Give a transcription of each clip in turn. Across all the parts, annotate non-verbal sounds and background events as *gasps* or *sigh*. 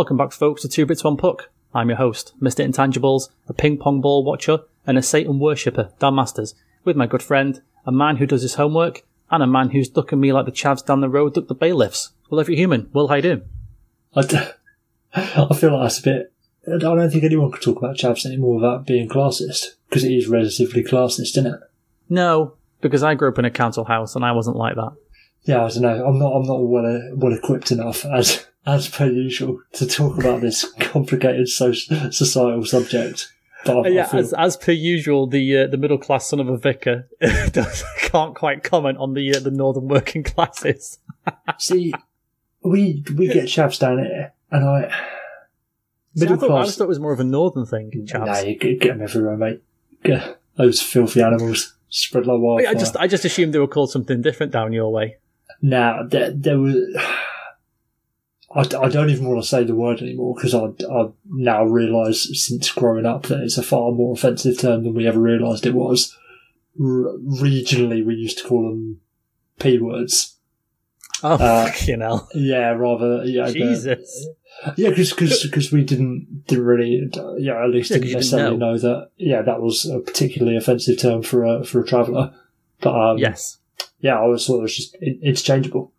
Welcome back, folks, to Two Bits One Puck. I'm your host, Mr. Intangibles, a ping pong ball watcher, and a Satan worshipper, Dan Masters, with my good friend, a man who does his homework, and a man who's ducking me like the chavs down the road duck the bailiffs. Well, if you're human, Will, how you doing? I, d- I feel like that's a bit. I don't think anyone could talk about chavs anymore without being classist because it is relatively classist, isn't it? No, because I grew up in a council house and I wasn't like that. Yeah, I don't know. I'm not. I'm not well well equipped enough as as per usual to talk about this *laughs* complicated social, societal subject. But I, I yeah, feel- as as per usual, the uh, the middle class son of a vicar *laughs* can't quite comment on the uh, the northern working *laughs* classes. see, we we get chavs down here, and I See, I, middle thought, I class. just thought it was more of a northern thing chaps. Nah, you get, them everywhere, mate. Get those filthy animals spread like wildfire. I just I just assumed they were called something different down your way. Now, there, there was. I, I don't even want to say the word anymore because I, I now realise since growing up that it's a far more offensive term than we ever realised it was. R- regionally, we used to call them P words. Oh Uh, fucking hell! Yeah, rather, yeah. Jesus. yeah, because we didn't didn't really, yeah, at least Yeah, didn't you didn't necessarily know. know. that. Yeah, that was a particularly offensive term for a for a traveller. But um, Yes. yeah, I always thought it was just interchangeable.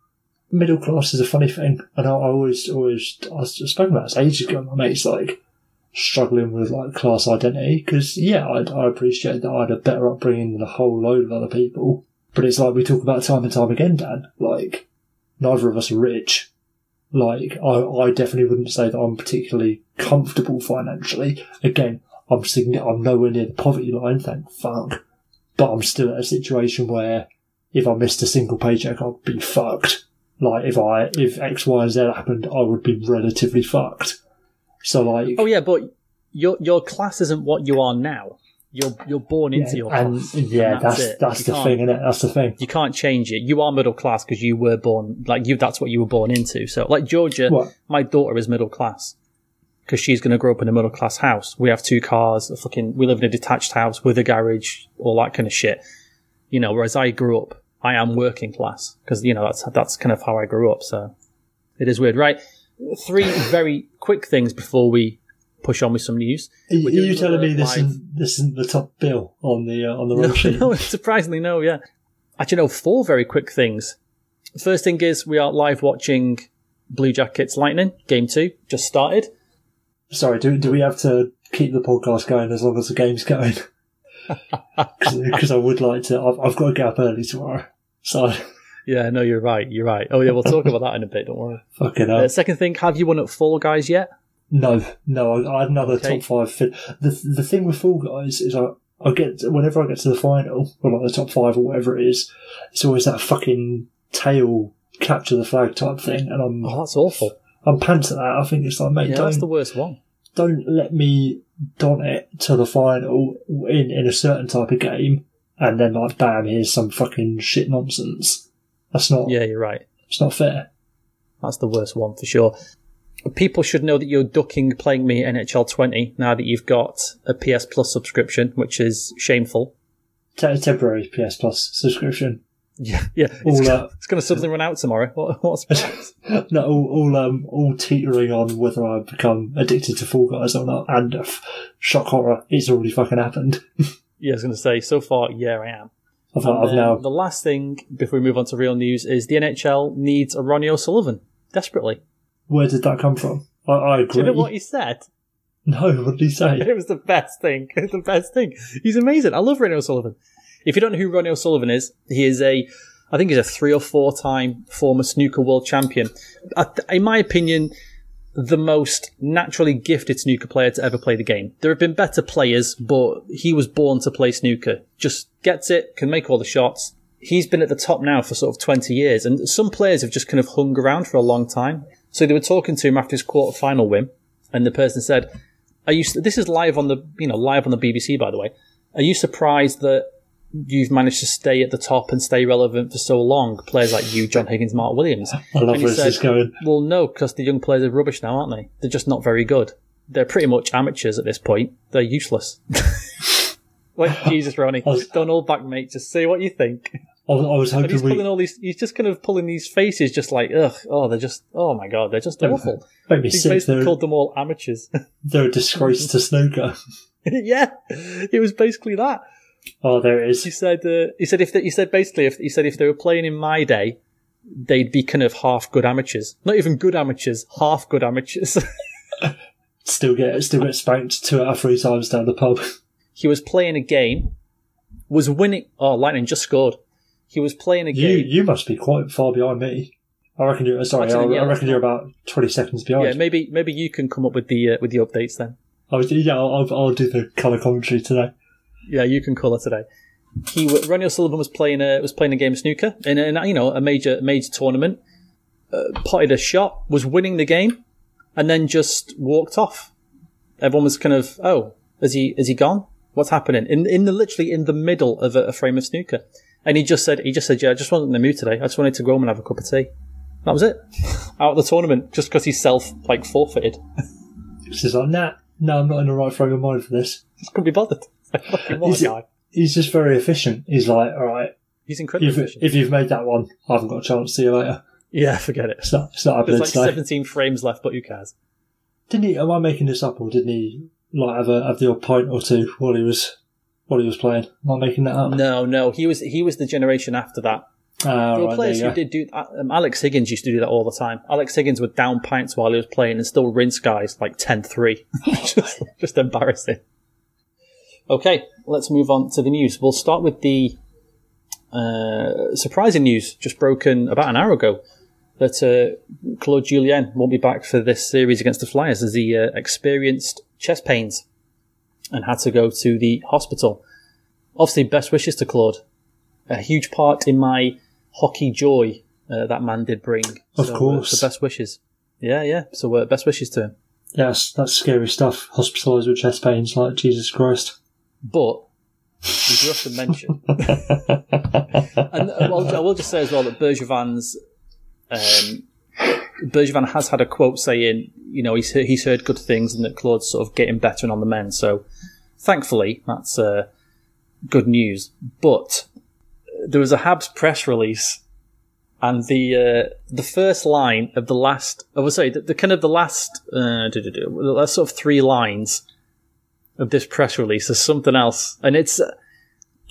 Middle class is a funny thing, and I, I always, always, I was spoken about this ages ago. My mate's like struggling with like class identity because yeah, I, I appreciate that I had a better upbringing than a whole load of other people, but it's like we talk about time and time again, Dan. Like neither of us are rich. Like I, I definitely wouldn't say that I'm particularly comfortable financially. Again, I'm signi- I'm nowhere near the poverty line, thank fuck. But I'm still at a situation where if I missed a single paycheck, I'd be fucked. Like if I if X, Y, and Z happened, I would be relatively fucked. So like, Oh yeah, but your your class isn't what you are now. You're you're born into your and class. yeah, and that's that's, You the thing, innit? That's the thing. You can't change it. You are middle class because you were born like you. That's what you were born into. So like Georgia, What? my daughter is middle class because she's going to grow up in a middle class house. We have two cars. A fucking we live in a detached house with a garage, all that kind of shit. You know, whereas I grew up, I am working class because you know that's that's kind of how I grew up. So it is weird, right? Three *laughs* very quick things before we push on with some news. Are you, We're you telling the me this isn't this isn't the top bill on the uh, on the *laughs* No, no, surprisingly, no, yeah. Actually, no, four very quick things. First thing is we are live watching Blue Jackets Lightning, game two, just started. Sorry, do do we have to keep the podcast going as long as the game's going? *laughs* Because I would like to. I've, I've got to get up early tomorrow, so *laughs* Yeah, no, you're right, you're right. Oh, yeah, we'll talk about that in a bit, don't worry. *laughs* fucking Uh, hell. second thing, have you won at Fall Guys yet? No, no, I, I had another Okay. top five. Fit. The the thing with Fall Guys is I I get whenever I get to the final or like the top five or whatever it is, it's always that fucking tail capture the flag type thing, and I'm Oh, that's awful. I'm pants at that. I think it's like mate, Yeah, don't that's the worst one. don't let me don it to the final in, in a certain type of game and then like bam here's some fucking shit nonsense. That's not Yeah, you're right. it's not fair. That's the worst one for sure. People should know that you're ducking playing me NHL 20 now that you've got a PS Plus subscription, which is shameful. Te- temporary PS Plus subscription. Yeah, yeah. All It's, that- it's going to suddenly run out tomorrow. What, what's *laughs* no, all, all um all teetering on whether I become addicted to Fall Guys or not. And uh, shock horror, it's already fucking happened. *laughs* Yeah, I was going to say, so far, yeah, I am. I've, I've now The last thing before we move on to real news is the NHL needs a Ronnie O'Sullivan desperately. where did that come from? I, I Do agree. you know what he said? *laughs* No, what did he say? *laughs* It was the best thing. It's *laughs* the best thing. He's amazing. I love Ronnie O'Sullivan. If you don't know who Ronnie O'Sullivan is, he is a, I think he's a three or four time former snooker world champion. In my opinion, the most naturally gifted snooker player to ever play the game. There have been better players, but he was born to play snooker. Just gets it, can make all the shots. He's been at the top now for sort of 20 years, and some players have just kind of hung around for a long time. So they were talking to him after his quarter final win, and the person said, are you, this is live on the, you know, live on the BBC, by the way. Are you surprised that you've managed to stay at the top and stay relevant for so long? Players like you, John Higgins, Mark Williams. *laughs* I love where this is going. Well, no, because the young players are rubbish now, aren't they? They're just not very good. They're pretty much amateurs at this point. They're useless. *laughs* like *laughs* Jesus, Ronnie, was- don't hold back, mate. Just say what you think. I, was- I was And he's we pulling all these. He's just kind of pulling these faces, just like ugh. Oh, they're just. Oh my god, they're just awful. make me He sick. basically They're, called them all amateurs. they're a disgrace to snooker. yeah, it was basically that. Oh, there it He said. Uh, he said if they, he said basically if he said if they were playing in my day, they'd be kind of half good amateurs. Not even good amateurs, half good amateurs. *laughs* Still get still get spanked two out of three times down the pub. *laughs* he was playing a game, was winning. Oh, Lightning just scored. He was playing a You game. you must be quite far behind me. I reckon you're sorry. I, Actually, I reckon you're about twenty seconds behind. yeah, maybe maybe you can come up with the uh, with the updates then. I was, yeah, I'll, I'll, I'll do the colour commentary today. Yeah, you can call it today. He Ronnie O'Sullivan was playing a was playing a game of snooker in, a, you know a major major tournament. Uh, potted a shot, was winning the game, and then just walked off. Everyone was kind of, oh, is he is he gone? What's happening? In in the literally in the middle of a, a frame of snooker, and he just said he just said, yeah, I just wasn't in the mood today. I just wanted to go home and have a cup of tea. That was it. Out of the tournament, just because he self like forfeited. It's just like, nah, no, I'm not in the right frame of mind for this. Just couldn't be bothered. Like, fucking what Is a guy. He's just very efficient. He's like, all right, He's incredibly if, if you've made that one, I haven't got a chance. To see you later. Yeah, forget it. It's not, it's not There's like today. 17 frames left, but who cares? Didn't he? Am I making this up, or didn't he like have a have the odd pint or two while he was while he was playing? Am I making that up? No, no, he was he was the generation after that. Ah, There were right, players there who did do. Um, Alex Higgins used to do that all the time. Alex Higgins would down pints while he was playing and still rinse guys like 10-3. *laughs* just, just embarrassing. Okay, let's move on to the news. We'll start with the uh, surprising news just broken about an hour ago that uh, Claude Julien won't be back for this series against the Flyers as he uh, experienced chest pains and had to go to the hospital. Obviously, best wishes to Claude. A huge part in my hockey joy uh, that man did bring. Of So, uh, course. so best wishes. Yeah, yeah. So uh, best wishes to him. Yes, that's scary stuff. Hospitalised with chest pains, like Jesus Christ. But we do have to mention, *laughs* and uh, well, I will just say as well that Bergevin's um, Bergevin has had a quote saying, you know, he's he's heard good things and that Claude's sort of getting better and on the mend. So thankfully, that's uh, good news. But there was a Habs press release. And the uh, the first line of the last, I would say, the, the kind of the last, uh, the last sort of three lines of this press release is something else, and it's uh,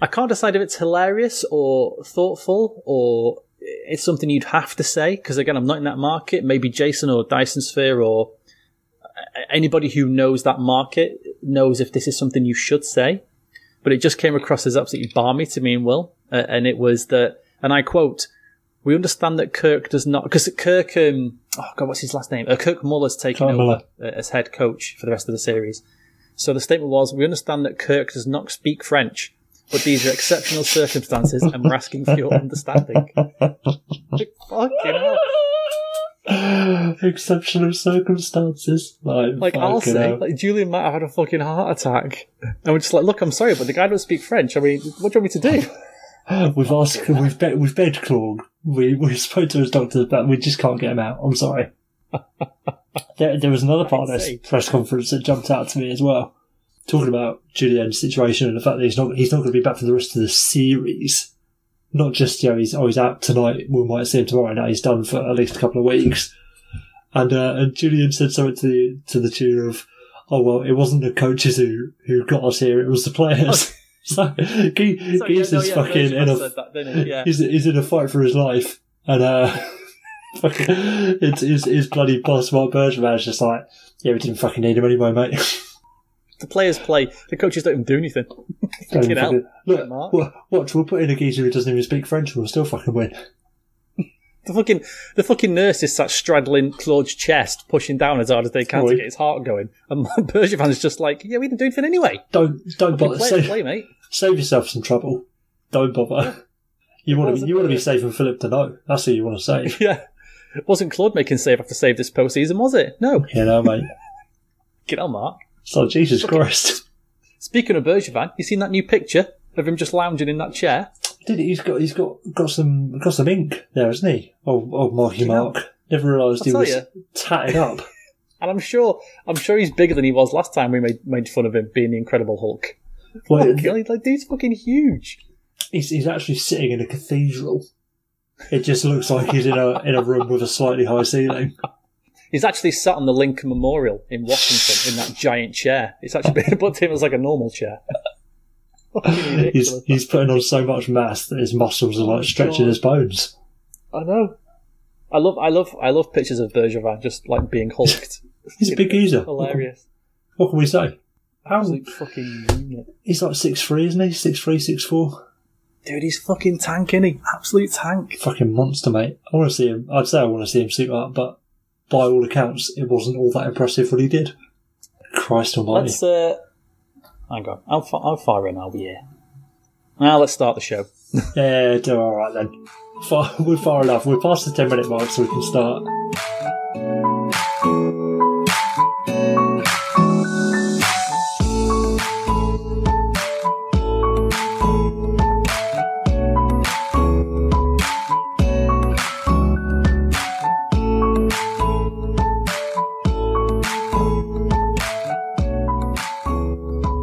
I can't decide if it's hilarious or thoughtful or it's something you'd have to say because again I'm not in that market. Maybe Jason or Dyson Sphere or anybody who knows that market knows if this is something you should say. But it just came across as absolutely balmy to me and Will, uh, and it was that, and I quote. We understand that Kirk does not, because Kirk, um, oh god, what's his last name? Uh, Kirk Muller's taken Kirk over Muller. uh, as head coach for the rest of the series. So the statement was, we understand that Kirk does not speak French, but these are exceptional circumstances and we're asking for your understanding. Like, *laughs* Fucking hell. Exceptional circumstances. Like, Like, I'll say, hell. like, Julien might have had a fucking heart attack. And we're just like, look, I'm sorry, but the guy doesn't speak French. I mean, what do you want me to do? *laughs* We've asked, we've bet, we've begged Claude. We we spoke to his doctor, but we just can't get him out. I'm sorry. *laughs* there, there was another part of this press conference that jumped out to me as well, talking about Julien's situation and the fact that he's not he's not going to be back for the rest of the series. Not just you know he's oh he's out tonight. We might see him tomorrow. Now he's done for at least a couple of weeks. And uh, and Julien said something to the to the tune of, "Oh well, it wasn't the coaches who who got us here; it was the players." *laughs* *laughs* so he, So, he's yeah, no, yeah, fucking in a that? Yeah. he's, he's in a fight for his life, and uh, *laughs* fucking, it's his, his bloody boss, Marc Bergevin's just like, yeah, we didn't fucking need him anyway, mate. The players play, the coaches don't even do anything. *laughs* Don't hell. fucking- Look, Mark. watch, we'll put in a geezer who doesn't even speak French, and we'll still fucking win. The fucking the fucking nurse is sat straddling Claude's chest, pushing down as hard as they can to get his heart going. And *laughs* Bergevin's just like, yeah, we didn't do anything anyway. Don't don't bother. play, Save, play, mate. save yourself some trouble. Don't bother. *laughs* You want to be you want to be saving Phillip Danault. That's who you want to save. Yeah. it Wasn't Claude making save after save this postseason, was it? No. you know, mate. Get on, Mark. So Jesus Christ. *laughs* Speaking of Bergevin, you seen that new picture of him just lounging in that chair? Did he? He's got he's got got some got some ink there, hasn't he? Oh, oh Marky know. Mark. Never realised he was you. tatted up. *laughs* And I'm sure, I'm sure he's bigger than he was last time we made made fun of him being the Incredible Hulk. Well, hell, he's like, dude's fucking huge. He's, he's actually sitting in a cathedral. It just looks like he's in a in a room with a slightly high ceiling. *laughs* He's actually sat on the Lincoln Memorial in Washington in that giant chair. It's actually *laughs* been put to him as like a normal chair. *laughs* He's he's putting on so much mass that his muscles are like stretching his bones. I know. I love, I love, I love pictures of Bergevin just like being hulked. *laughs* He's a big geezer. Hilarious. What can we say? How Absolute fucking unit. he's like six three, isn't he? Six three, six four. Dude, he's fucking tank, is he? Absolute tank. Fucking monster, mate. I want to see him. I'd say I want to see him suit up, but by all accounts, it wasn't all that impressive what he did. Christ Almighty! Let's, uh, hang on. How far, how far in are we here? Now let's start the show. *laughs* Yeah, do all right then. Far, *laughs* we're far enough. We're past the ten minute mark, so we can start.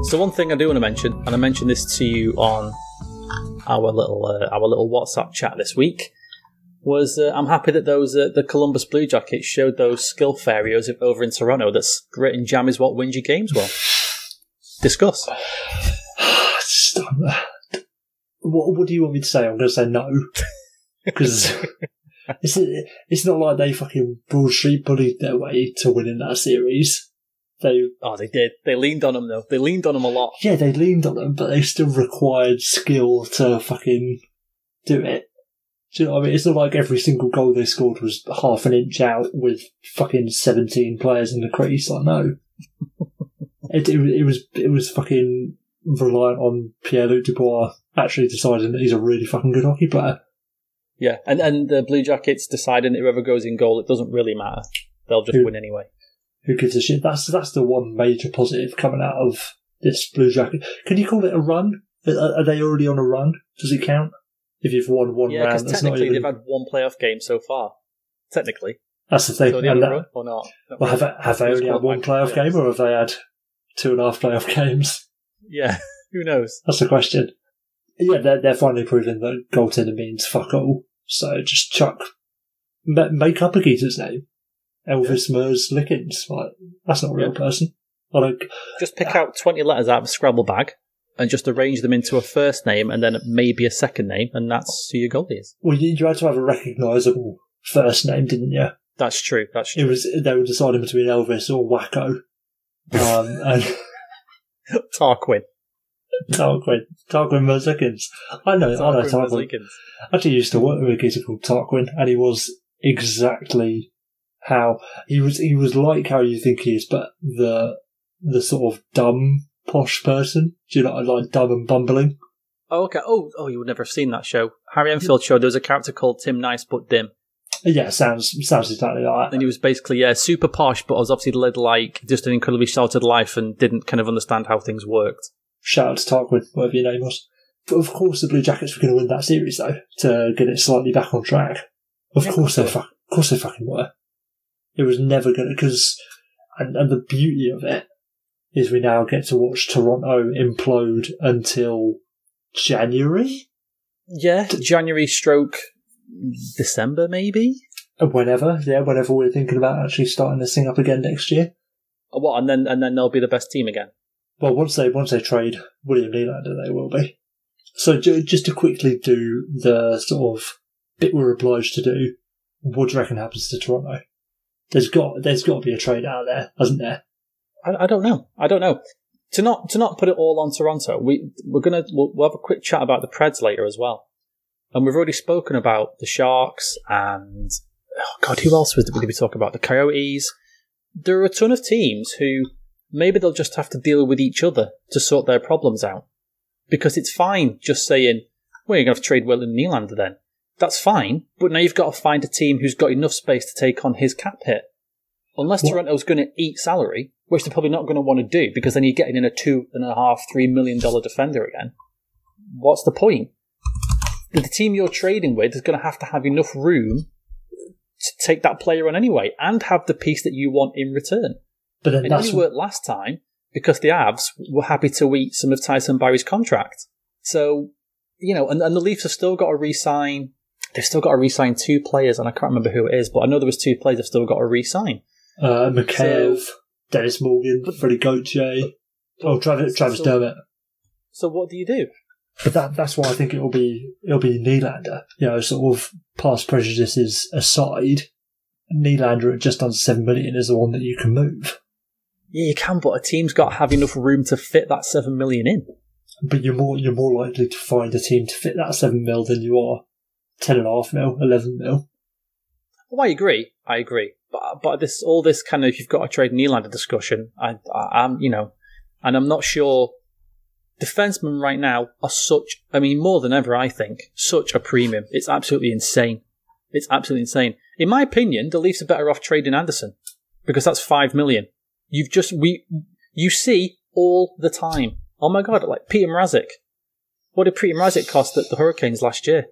So one thing I do want to mention, and I mentioned this to you on our little uh, our little WhatsApp chat this week, was uh, I'm happy that those uh, the Columbus Blue Jackets showed those skill farios over in Toronto that grit and jam is what wins your games. Well, discuss. *sighs* Just, um, what, what do you want me to say? I'm going to say no *laughs* because it's it's not like they fucking Street bullied their way to winning that series. They Oh, they did. They leaned on him though. They leaned on him a lot. yeah, they leaned on him, but they still required skill to fucking do it. Do you know what I mean? It's not like every single goal they scored was half an inch out with fucking seventeen players in the crease. Like no, *laughs* it, it, was- it was it was fucking reliant on Pierre Luc Dubois actually deciding that he's a really fucking good hockey player. Yeah, and and the Blue Jackets deciding that whoever goes in goal, it doesn't really matter. They'll just Who- win anyway. Who gives a shit? That's that's the one major positive coming out of this Blue Jacket. Can you call it a run? Are, are they already on a run? Does it count? If you've won one Yeah, because round, not technically even. they've had one playoff game so far. Technically, That's the thing. so that- or not? Not Well, have, really. they- have they only had one playoff game, or have they had two and a half playoff *laughs* games? Yeah, *laughs* who knows? That's the question. Yeah, they're, they're finally proving that goaltender means fuck all. So just chuck, make up a geezer's name. Elvis Merzlikins. Like, that's not a real Yeah. person. I don't, Just pick out twenty letters out of a Scrabble bag and just arrange them into a first name and then maybe a second name, and that's who your goalie is. well, you, you had to have a recognisable first name, didn't you? That's true. That's It true. was, they were deciding between Elvis or Wacko. Um, *laughs* and Tarquin. Tarquin, Tarquin Merzlikins. I know, I know Tarquin Tarquin. Merzlikins. I actually used to work with a geezer called Tarquin, and he was exactly how he was. He was like how you think he is, but the the sort of dumb posh person. Do you know, like dumb and bumbling? Oh, okay. Oh, oh, you would never have seen that show. Harry Enfield show. There was a character called Tim Nice but dim, Yeah, sounds sounds exactly like that. and he was basically yeah super posh, but was obviously led like just an incredibly sheltered life and didn't kind of understand how things worked. Shout out to Tarquin, whatever your name was. But of course, the Blue Jackets were going to win that series though to get it slightly back on track. Of Yeah, course they, fuck, of course they fucking were. It was never going to because, and, and the beauty of it is we now get to watch Toronto implode until January, Yeah, January stroke December maybe. Whenever, yeah, whenever we're thinking about actually starting this thing up again next year. Oh, What and then and then they'll be the best team again. Well, once they once they trade William Nylander, they will be. So ju- just to quickly do the sort of bit we're obliged to do, what do you reckon happens to Toronto? There's got there's got to be a trade out there, hasn't there? I, I don't know. I don't know. To not to not put it all on Toronto, we we're gonna we'll, we'll have a quick chat about the Preds later as well, and we've already spoken about the Sharks and oh God, who else was we talk about? The Coyotes. There are a ton of teams who maybe they'll just have to deal with each other to sort their problems out, because it's fine just saying, "Well, you're gonna have to trade William Nylander then." That's fine, but now you've got to find a team who's got enough space to take on his cap hit. Unless What- Toronto's going to eat salary, which they're probably not going to want to do because then you're getting in a two and a half, three million dollar defender again. What's the point? The team you're trading with is going to have to have enough room to take that player on anyway and have the piece that you want in return. But then It that's only worked last time because the Avs were happy to eat some of Tyson Barrie's contract. So you know, and, and the Leafs have still got to re-sign. They've still got to re-sign two players, and I can't remember who it is, but I know there was two players they've still got to re-sign. Uh, Mikheyev, Denis Malgin, Freddie Gauthier, oh Travis, Travis so- Dermott. So what do you do? But that that's why I think it'll be it'll be Nylander. You know, sort of past prejudices aside, Nylander at just under seven million is the one that you can move. Yeah, you can, but a team's got to have enough room to fit that seven million in. But you're more you're more likely to find a team to fit that seven mil than you are ten and a half mil, eleven mil. Well, I agree. I agree. But but this all this kind of you've got to trade Nylander discussion. I, I I'm you know, and I'm not sure. Defensemen right now are such. I mean, more than ever, I think such a premium. It's absolutely insane. It's absolutely insane. In my opinion, the Leafs are better off trading Andersen because that's five million. You've just we you see all the time. Oh my god, like Peter Mrazek. What did Peter Mrazek cost at the Hurricanes last year?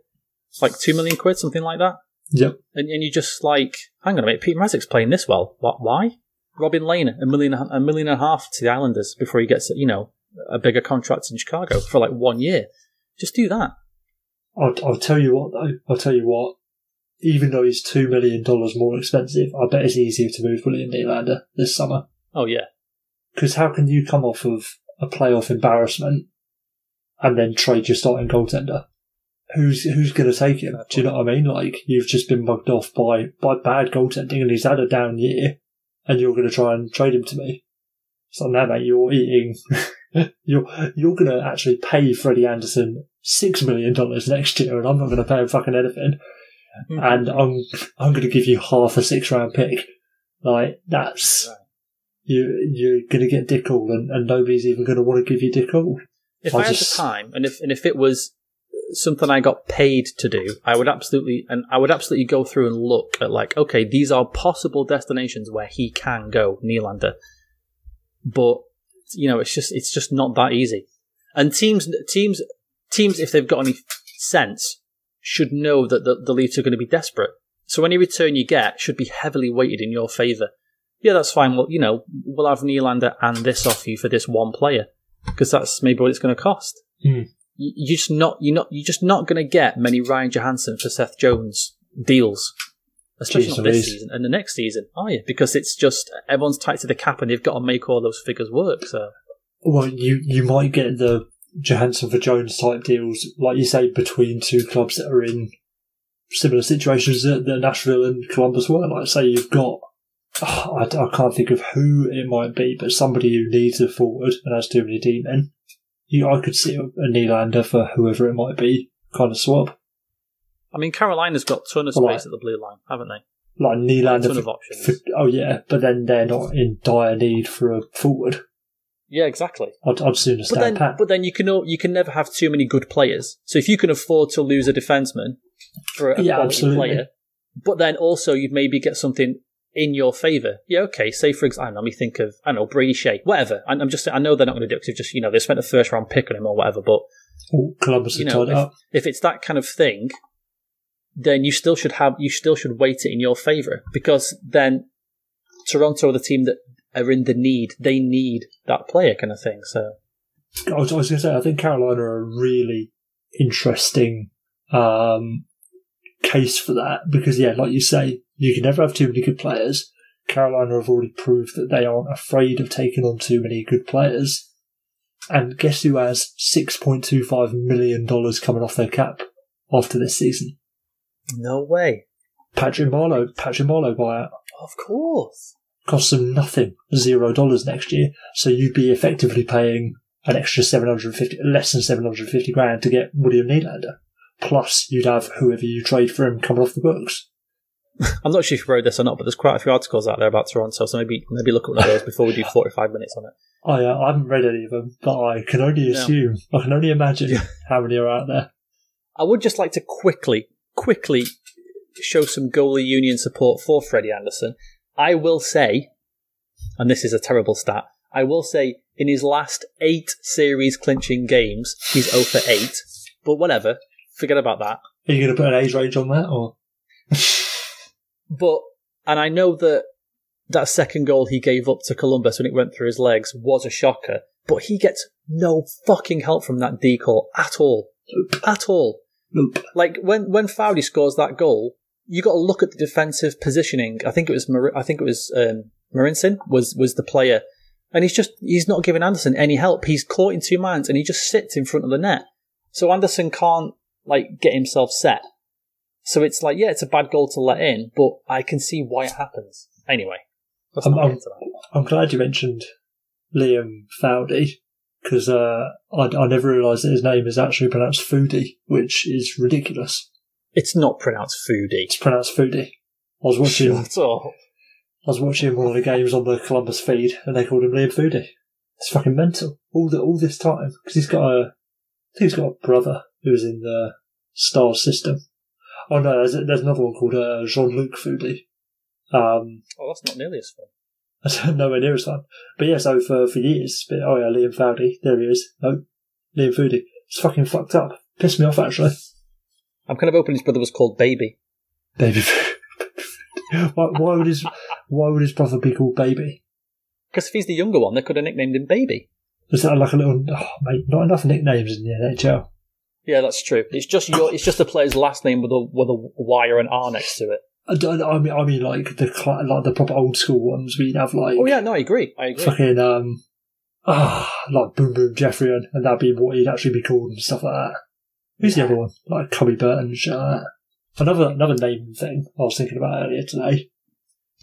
Like two million quid, something like that. Yep. And, and you just like, hang on a minute, Peter Mrazek's playing this well. What? Why? Robin Lehner, a million, a million and a half to the Islanders before he gets, you know, a bigger contract in Chicago for like one year. Just do that. I'll, I'll tell you what though. I'll tell you what. Even though he's two million dollars more expensive, I bet it's easier to move William Nylander this summer. Oh yeah, Because how can you come off of a playoff embarrassment and then trade your starting goaltender? Who's who's going to take him? Fair Do you know what I mean? Like you've just been mugged off by by bad goaltending, and he's had a down year, and you're going to try and trade him to me. So now, mate, you're eating. *laughs* you're you're going to actually pay Freddie Andersen six million dollars next year, and I'm not going to pay him fucking anything. Hmm. And I'm I'm going to give you half a six round pick. Like that's Right. you you're going to get Dick All, and, and nobody's even going to want to give you Dick All. If I I, had just- the time, and if and if it was something I got paid to do, I would absolutely and I would absolutely go through and look at like, okay, these are possible destinations where he can go, Nylander. But you know, it's just it's just not that easy. And teams teams teams, if they've got any sense, should know that the, the Leafs are going to be desperate. So any return you get should be heavily weighted in your favour. Yeah, that's fine. Well, you know, we'll have Nylander and this off you for this one player because that's maybe what it's going to cost. Hmm. You, you're just not you're not you're just not going to get many Ryan Johansen for Seth Jones deals, especially Jeez not this season and the next season, are you? Because it's just everyone's tight to the cap and they've got to make all those figures work. So Well, you you might get the Johansson for Jones type deals, like you say, between two clubs that are in similar situations that, that Nashville and Columbus were. Like, say you've got, ah, I, I can't think of who it might be, but somebody who needs a forward and has too many D men. You, I could see a, Nylander for whoever it might be, kind of swap. I mean, Carolina's got a ton of space at the blue line, haven't they? Like Nylander ton for, of options. for- oh yeah, but then they're not in dire need for a forward. Yeah, exactly. I'd, I'd sooner But stand then, pat. but then you can you can never have too many good players. So if you can afford to lose a defenseman for a Yeah, quality absolutely. player, but then also you'd maybe get something in your favour. Yeah, okay. Say for example, I don't know, let me think of I don't know Brady Skjei, whatever. I'm I'm just I know they're not going to do it because just you know they spent a first round pick on him or whatever. But Oh, Columbus you know, up. if it's that kind of thing, then you still should have you still should weight it in your favour because then Toronto are the team that are in the need. They need that player kind of thing. So I was, was going to say, I think Carolina are a really interesting um, case for that because, yeah, like you say, you can never have too many good players. Carolina have already proved that they aren't afraid of taking on too many good players. And guess who has $6.25 million coming off their cap after this season? no way. Patrick Marleau, Patrick Marleau buyout Of course. costs them nothing, zero dollars next year. So you'd be effectively paying an extra 750, less than 750 grand to get William Nylander. Plus you'd have whoever you trade for him coming off the books. *laughs* I'm not sure if you wrote this or not, but there's quite a few articles out there about Toronto, so maybe maybe look at one of those before we do *laughs* 45 minutes on it. I, uh, I haven't read any of them, but I can only assume, I can only imagine Yeah. *laughs* how many are out there. I would just like to quickly, quickly show some goalie union support for Freddie Andersen. I will say, and this is a terrible stat, I will say in his last eight series clinching games, he's 0 for 8. But whatever, forget about that. Are you going to put an age range on that, or But, and I know that that second goal he gave up to Columbus when it went through his legs was a shocker, but he gets no fucking help from that D call at all. at all. Like when when Fowdy scores that goal, you got to look at the defensive positioning. I think it was Mar- I think it was um, Marincin was was the player, and he's just he's not giving Andersen any help. He's caught in two minds, and he just sits in front of the net. So Andersen can't like get himself set. So it's like yeah, it's a bad goal to let in, but I can see why it happens. Anyway, I'm, I'm, that. I'm glad you mentioned Liam Fowdy because uh, I, I never realised that his name is actually pronounced Foodie, which is ridiculous. It's not pronounced foodie. It's pronounced Foodie. I was watching. Shut up. I was watching one of the games on the Columbus feed, and they called him Liam Foodie. It's fucking mental. All the all this time because he's got a, I think he's got a brother who's in the star system. Oh no, there's, there's another one called uh, Jean Luc Foodie. Um, Oh, that's not nearly as fun. *laughs* That's nowhere near as fun. But yeah, so for, for years, but, oh yeah, Liam Fowdy, there he is. No, Liam Foodie. It's fucking fucked up. Pissed me off actually. I'm kind of hoping his brother was called Baby. Baby. *laughs* why, why would his Why would his brother be called Baby? Because if he's the younger one, they could have nicknamed him Baby. Is that like a little? Oh, mate, not enough nicknames in the NHL. Yeah, that's true. It's just your, it's just the player's last name with a with a Y or an R next to it. I, don't- I mean, I mean, like the like the proper old school ones. where you'd have like Oh yeah, no, I agree. I agree. fucking um, ah, like Boom Boom Geoffrion, and, and that'd be what he'd actually be called and stuff like that. Who's the other one? Like Cubby Burton and shit like. Another another name thing I was thinking about earlier today.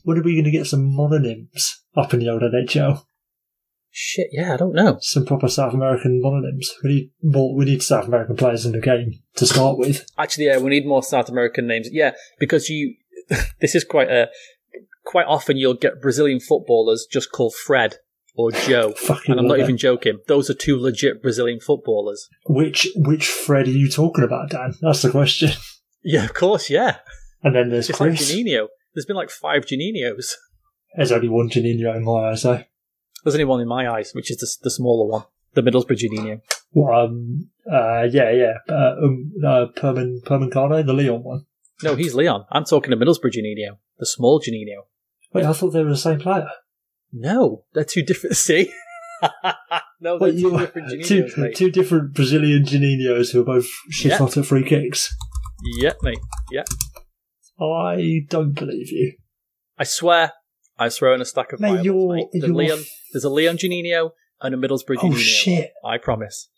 When are we going to get some mononyms up in the old NHL? Shit, yeah, I don't know. Some proper South American mononyms. We need more. We need South American players in the game to start with. Actually, yeah, we need more South American names. Yeah, because you, *laughs* this is quite a, quite often you'll get Brazilian footballers just called Fred or Joe. *laughs* Fucking And I'm not it. even joking. Those are two legit Brazilian footballers. Which which Fred are you talking about, Dan? That's the question. *laughs* Yeah, of course, yeah. And then there's It's like Chris. Juninho. There's been like five Juninhos. There's only one Juninho in my eyes, though. There's only one in my eyes, which is the, the smaller one, the Middlesbrough Juninho. Well, um, uh, yeah, yeah. Uh, um, uh, Perman, Permancano, the Leon one. No, he's Leon. I'm talking to Middlesbrough Juninho, the small Juninho. Wait, I thought they were the same player. No, they're two different. *laughs* See? no, they're Wait, two different Juninhos, two, two different Brazilian Juninhos who are both shit Yeah. hot at free kicks. Yep, mate. Yep. I don't believe you. I swear, I swear on a stack of Mate, you're, mate. The you're Leon, there's a Leon Juninho and a Middlesbrough Oh Juninho. shit! I promise.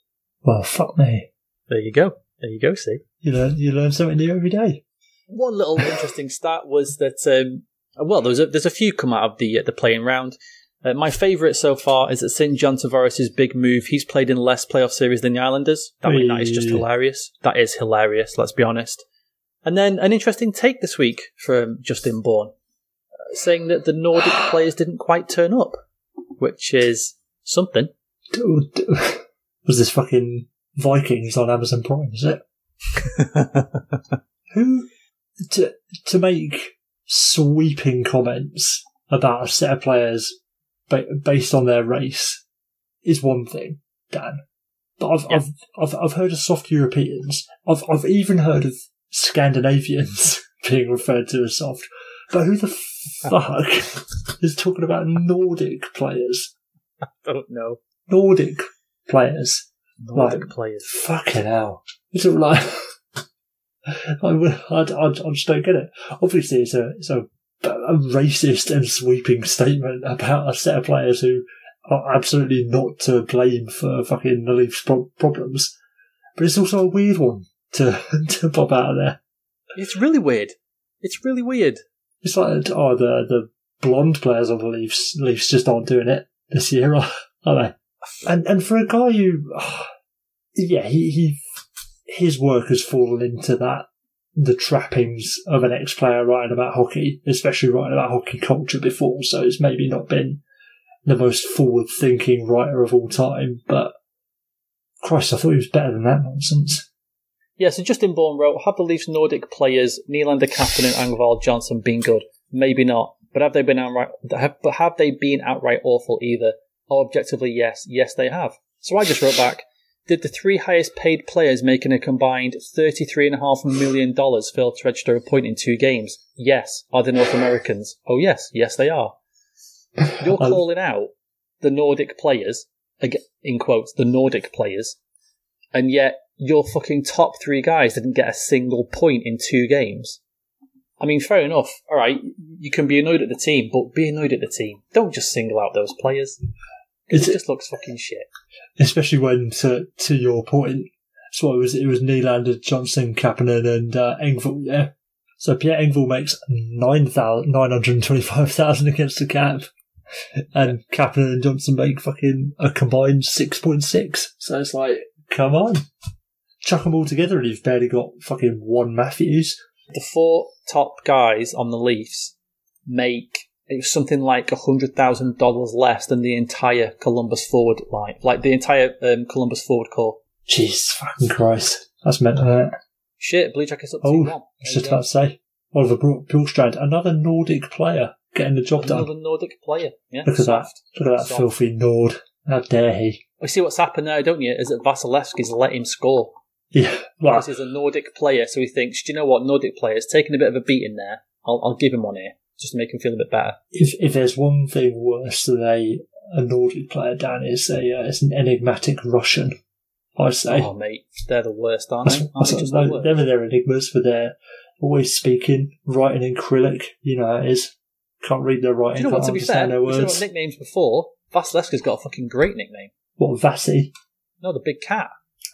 Well, fuck me. There you go. There you go, Steve. You learn you learn something new every day. One little interesting stat was that, um, well, there's a, there's a few come out of the uh, the playing round. Uh, my favourite so far is that St. John Tavares' big move. He's played in less playoff series than the Islanders. That, that is just hilarious. That is hilarious, let's be honest. And then an interesting take this week from Justin Bourne, saying that the Nordic *gasps* players didn't quite turn up, which is something. Was this fucking Vikings on Amazon Prime? Is it? *laughs* Who to to make sweeping comments about a set of players ba- based on their race is one thing, Dan. But I've Yeah. I've, I've I've heard of soft Europeans. I've I've even heard of Scandinavians *laughs* being referred to as soft. But who the fuck *laughs* is talking about Nordic players? I don't know. Nordic players. Nordic Right. players. Fucking hell. It's all like, *laughs* I, I, I, I just don't get it. Obviously, it's a, it's a, a racist and sweeping statement about a set of players who are absolutely not to blame for fucking the Leafs' pro- problems. But it's also a weird one to, *laughs* to pop out of there. It's really weird. It's really weird. It's like, oh, the, the blonde players on the Leafs, Leafs just aren't doing it this year, *laughs* are they? And, and for a guy who, *sighs* yeah, he, he, his work has fallen into that, the trappings of an ex-player writing about hockey, especially writing about hockey culture before, so it's maybe not been the most forward-thinking writer of all time, but Christ, I thought he was better than that nonsense. Yeah, so Justin Bourne wrote, have the Leafs Nordic players, Nylander, Kapanen, Engvall, Johnsson been good? Maybe not. But have they been outright, have, but have they been outright awful either? Oh, objectively, yes. Yes, they have. So I just wrote back, did the three highest paid players making a combined $33.5 million fail to register a point in two games? Yes. Are they North Americans? Oh, yes. Yes, they are. *laughs* You're calling out the Nordic players, in quotes, the Nordic players, and yet your fucking top three guys didn't get a single point in two games. I mean, fair enough. All right, you can be annoyed at the team, but be annoyed at the team. Don't just single out those players. It it- just looks fucking shit. especially when to to your point. So it was it was Nylander, Johnsson, Kapanen, and uh, Engvall. Yeah. So Pierre Engvall makes nine thousand nine hundred twenty five thousand against the cap, and Kapanen and Johnsson make fucking a combined six point six. So it's like, come on, chuck them all together, and you've barely got fucking one Matthews. The four top guys on the Leafs make it was something like hundred thousand dollars less than the entire Columbus forward line, like the entire um, Columbus forward core. Jesus fucking Christ, that's mental. It? Shit, Blue Jackets up Oh, two one. I was just about to say, Oliver Bro- Bjorkstrand, another Nordic player getting the job done. Another Nordic player. Yeah, Look at soft. that! Look at that Soft. filthy Nord. How dare he? We see what's happened now, don't you? Is that Vasilevskiy's let him score. Yeah, well, Because he's a Nordic player, so he thinks, do you know what, Nordic player's taking a bit of a beating there. I'll, I'll give him one here, just to make him feel a bit better. if if there's one thing worse than a a Nordic player, Dan, is a uh, it's an enigmatic Russian. I'd say Oh, mate, they're the worst, aren't that's, they? Aren't that's they just what- the no, worst? never their enigmas, but they're always speaking, writing in Cyrillic. You know how it is. Can't read their Do writing. you know what, can't to be fair, their we should have words. nicknames before. Vasilevskiy's got a fucking great nickname. What Vasi? No, the Big Cat.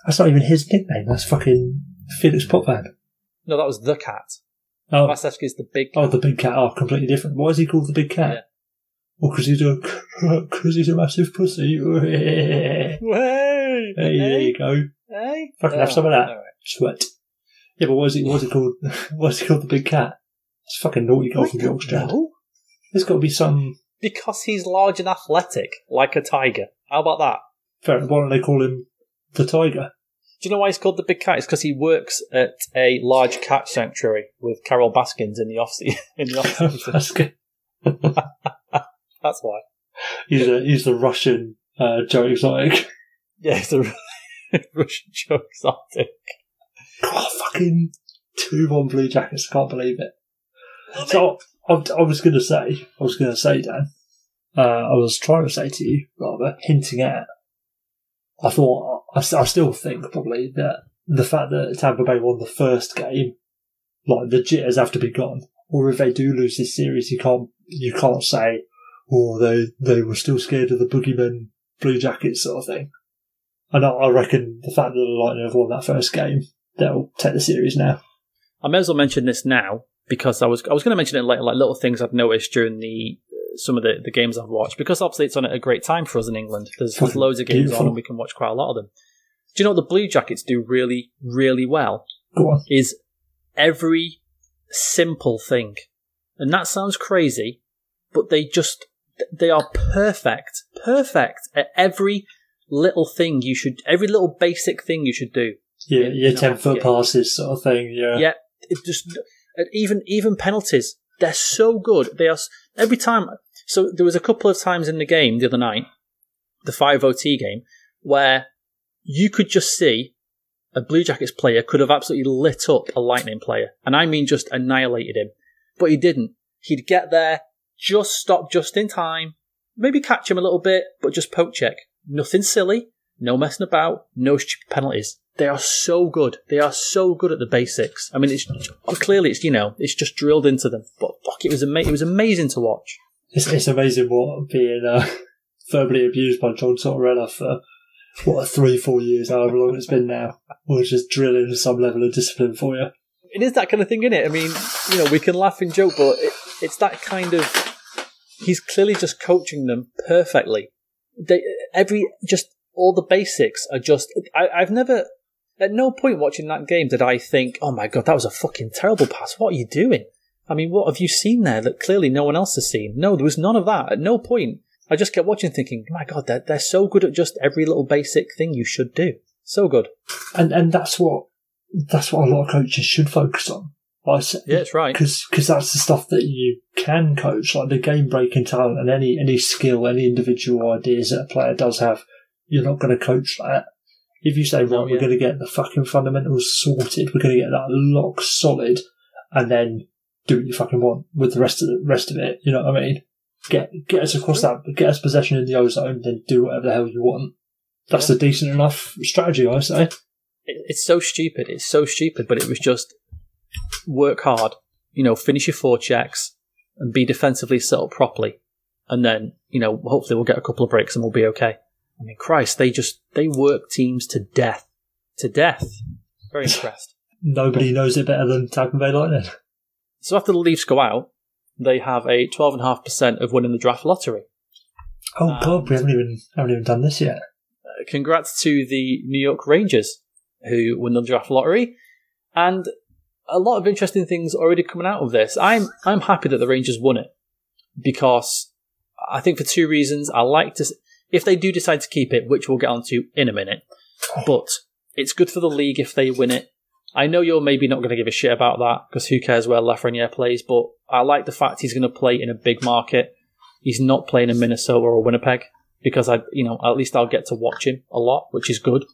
That's not even his nickname. That's fucking Felix Potvin. No, that was the Cat. Oh, Vasilevskiy's the Big oh, Cat. oh, the big cat. Oh, completely different. Why is he called the big cat? Yeah. Oh, well, because he's a *laughs* because he's a massive pussy. *laughs* hey, Hey, there you go. hey. Fucking have some of that. right. Sweat. Yeah, but what is it? What's it called? *laughs* What's it called? The big cat. It's fucking naughty goal from I don't Bjorkstrand. know. There's got to be some. Because he's large and athletic, like a tiger. How about that? Fair. Why don't they call him the tiger? Do you know why he's called the Big Cat? It's because he works at a large cat sanctuary with Carol Baskins in the off *laughs* in the off season. That's why. He's a he's the Russian uh, Joe Exotic. Yeah, it's a *laughs* Russian Joe Exotic. God, fucking two one Blue Jackets. I can't believe it. So I, was going to say, I was going to say, Dan. Uh, I was trying to say to you, rather hinting at. I thought I, I still think probably that the fact that Tampa Bay won the first game, like the jitters have to be gone. Or if they do lose this series, you can't you can't say, oh they they were still scared of the boogeyman Blue Jackets sort of thing. And I, I reckon the fact that the Lightning have won that first game, they'll take the series now. I may as well mention this now because I was I was going to mention it like like little things I've noticed during the some of the, the games I've watched because obviously it's on at a great time for us in England. There's, there's loads of games beautiful. on and we can watch quite a lot of them. Do you know what the Blue Jackets do really really well? Go on. is every simple thing. And that sounds crazy, but they just they are perfect, perfect at every little thing you should every little basic thing you should do. Yeah, Yeah, your ten foot passes sort of thing. Yeah, Yeah, it just and even even penalties, they're so good. They are every time. So there was a couple of times in the game the other night, the five OT game, where you could just see a Blue Jackets player could have absolutely lit up a Lightning player, and I mean just annihilated him. But he didn't. He'd get there, just stop just in time, maybe catch him a little bit, but just poke check. Nothing silly, no messing about, no stupid penalties. They are so good. They are so good at the basics. I mean, it's clearly it's you know it's just drilled into them. But fuck, it was ama- it was amazing to watch. it's, it's amazing what being uh, verbally abused by John Tortorella for what three, four years, however long it's been now, was just drilling some level of discipline for you. It is that kind of thing, isn't it? I mean, you know, we can laugh and joke, but it, it's that kind of. He's clearly just coaching them perfectly. They every just all the basics are just. I, I've never. At no point watching that game did I think, "Oh my god, that was a fucking terrible pass. What are you doing?" I mean, what have you seen there that clearly no one else has seen? No, there was none of that. At no point. I just kept watching, thinking, "My god, they're they're so good at just every little basic thing you should do. So good." And and that's what that's what a lot of coaches should focus on. I say, Yeah, it's right. because that's the stuff that you can coach, like the game breaking talent and any any skill, any individual ideas that a player does have. You're not going to coach that. If you say, oh, right, No, we're going to get the fucking fundamentals sorted, we're going to get that lock solid, and then do what you fucking want with the rest of the rest of it. You know what I mean? Get get us across that, get us possession in the ozone, then do whatever the hell you want. That's Yeah. a decent enough strategy, I say. it's so stupid. It's so stupid, but it was just work hard, you know, finish your four checks and be defensively set up properly. And then, you know, hopefully we'll get a couple of breaks and we'll be okay. I mean, Christ, they just, they work teams to death. To death. Very *laughs* impressed. Nobody knows it better than Tampa Bay Lightning. So after the Leafs go out, they have a 12.5% of winning the draft lottery. Oh Um, god, we haven't even haven't even done this yet. Uh, congrats to the New York Rangers who won the draft lottery, and a lot of interesting things already coming out of this. I'm I'm happy that the Rangers won it because I think for two reasons. I like to s- if they do decide to keep it, which we'll get onto in a minute, but it's good for the league if they win it. I know you're maybe not going to give a shit about that because who cares where Lafreniere plays, but I like the fact he's going to play in a big market. He's not playing in Minnesota or Winnipeg because I, you know, at least I'll get to watch him a lot, which is good.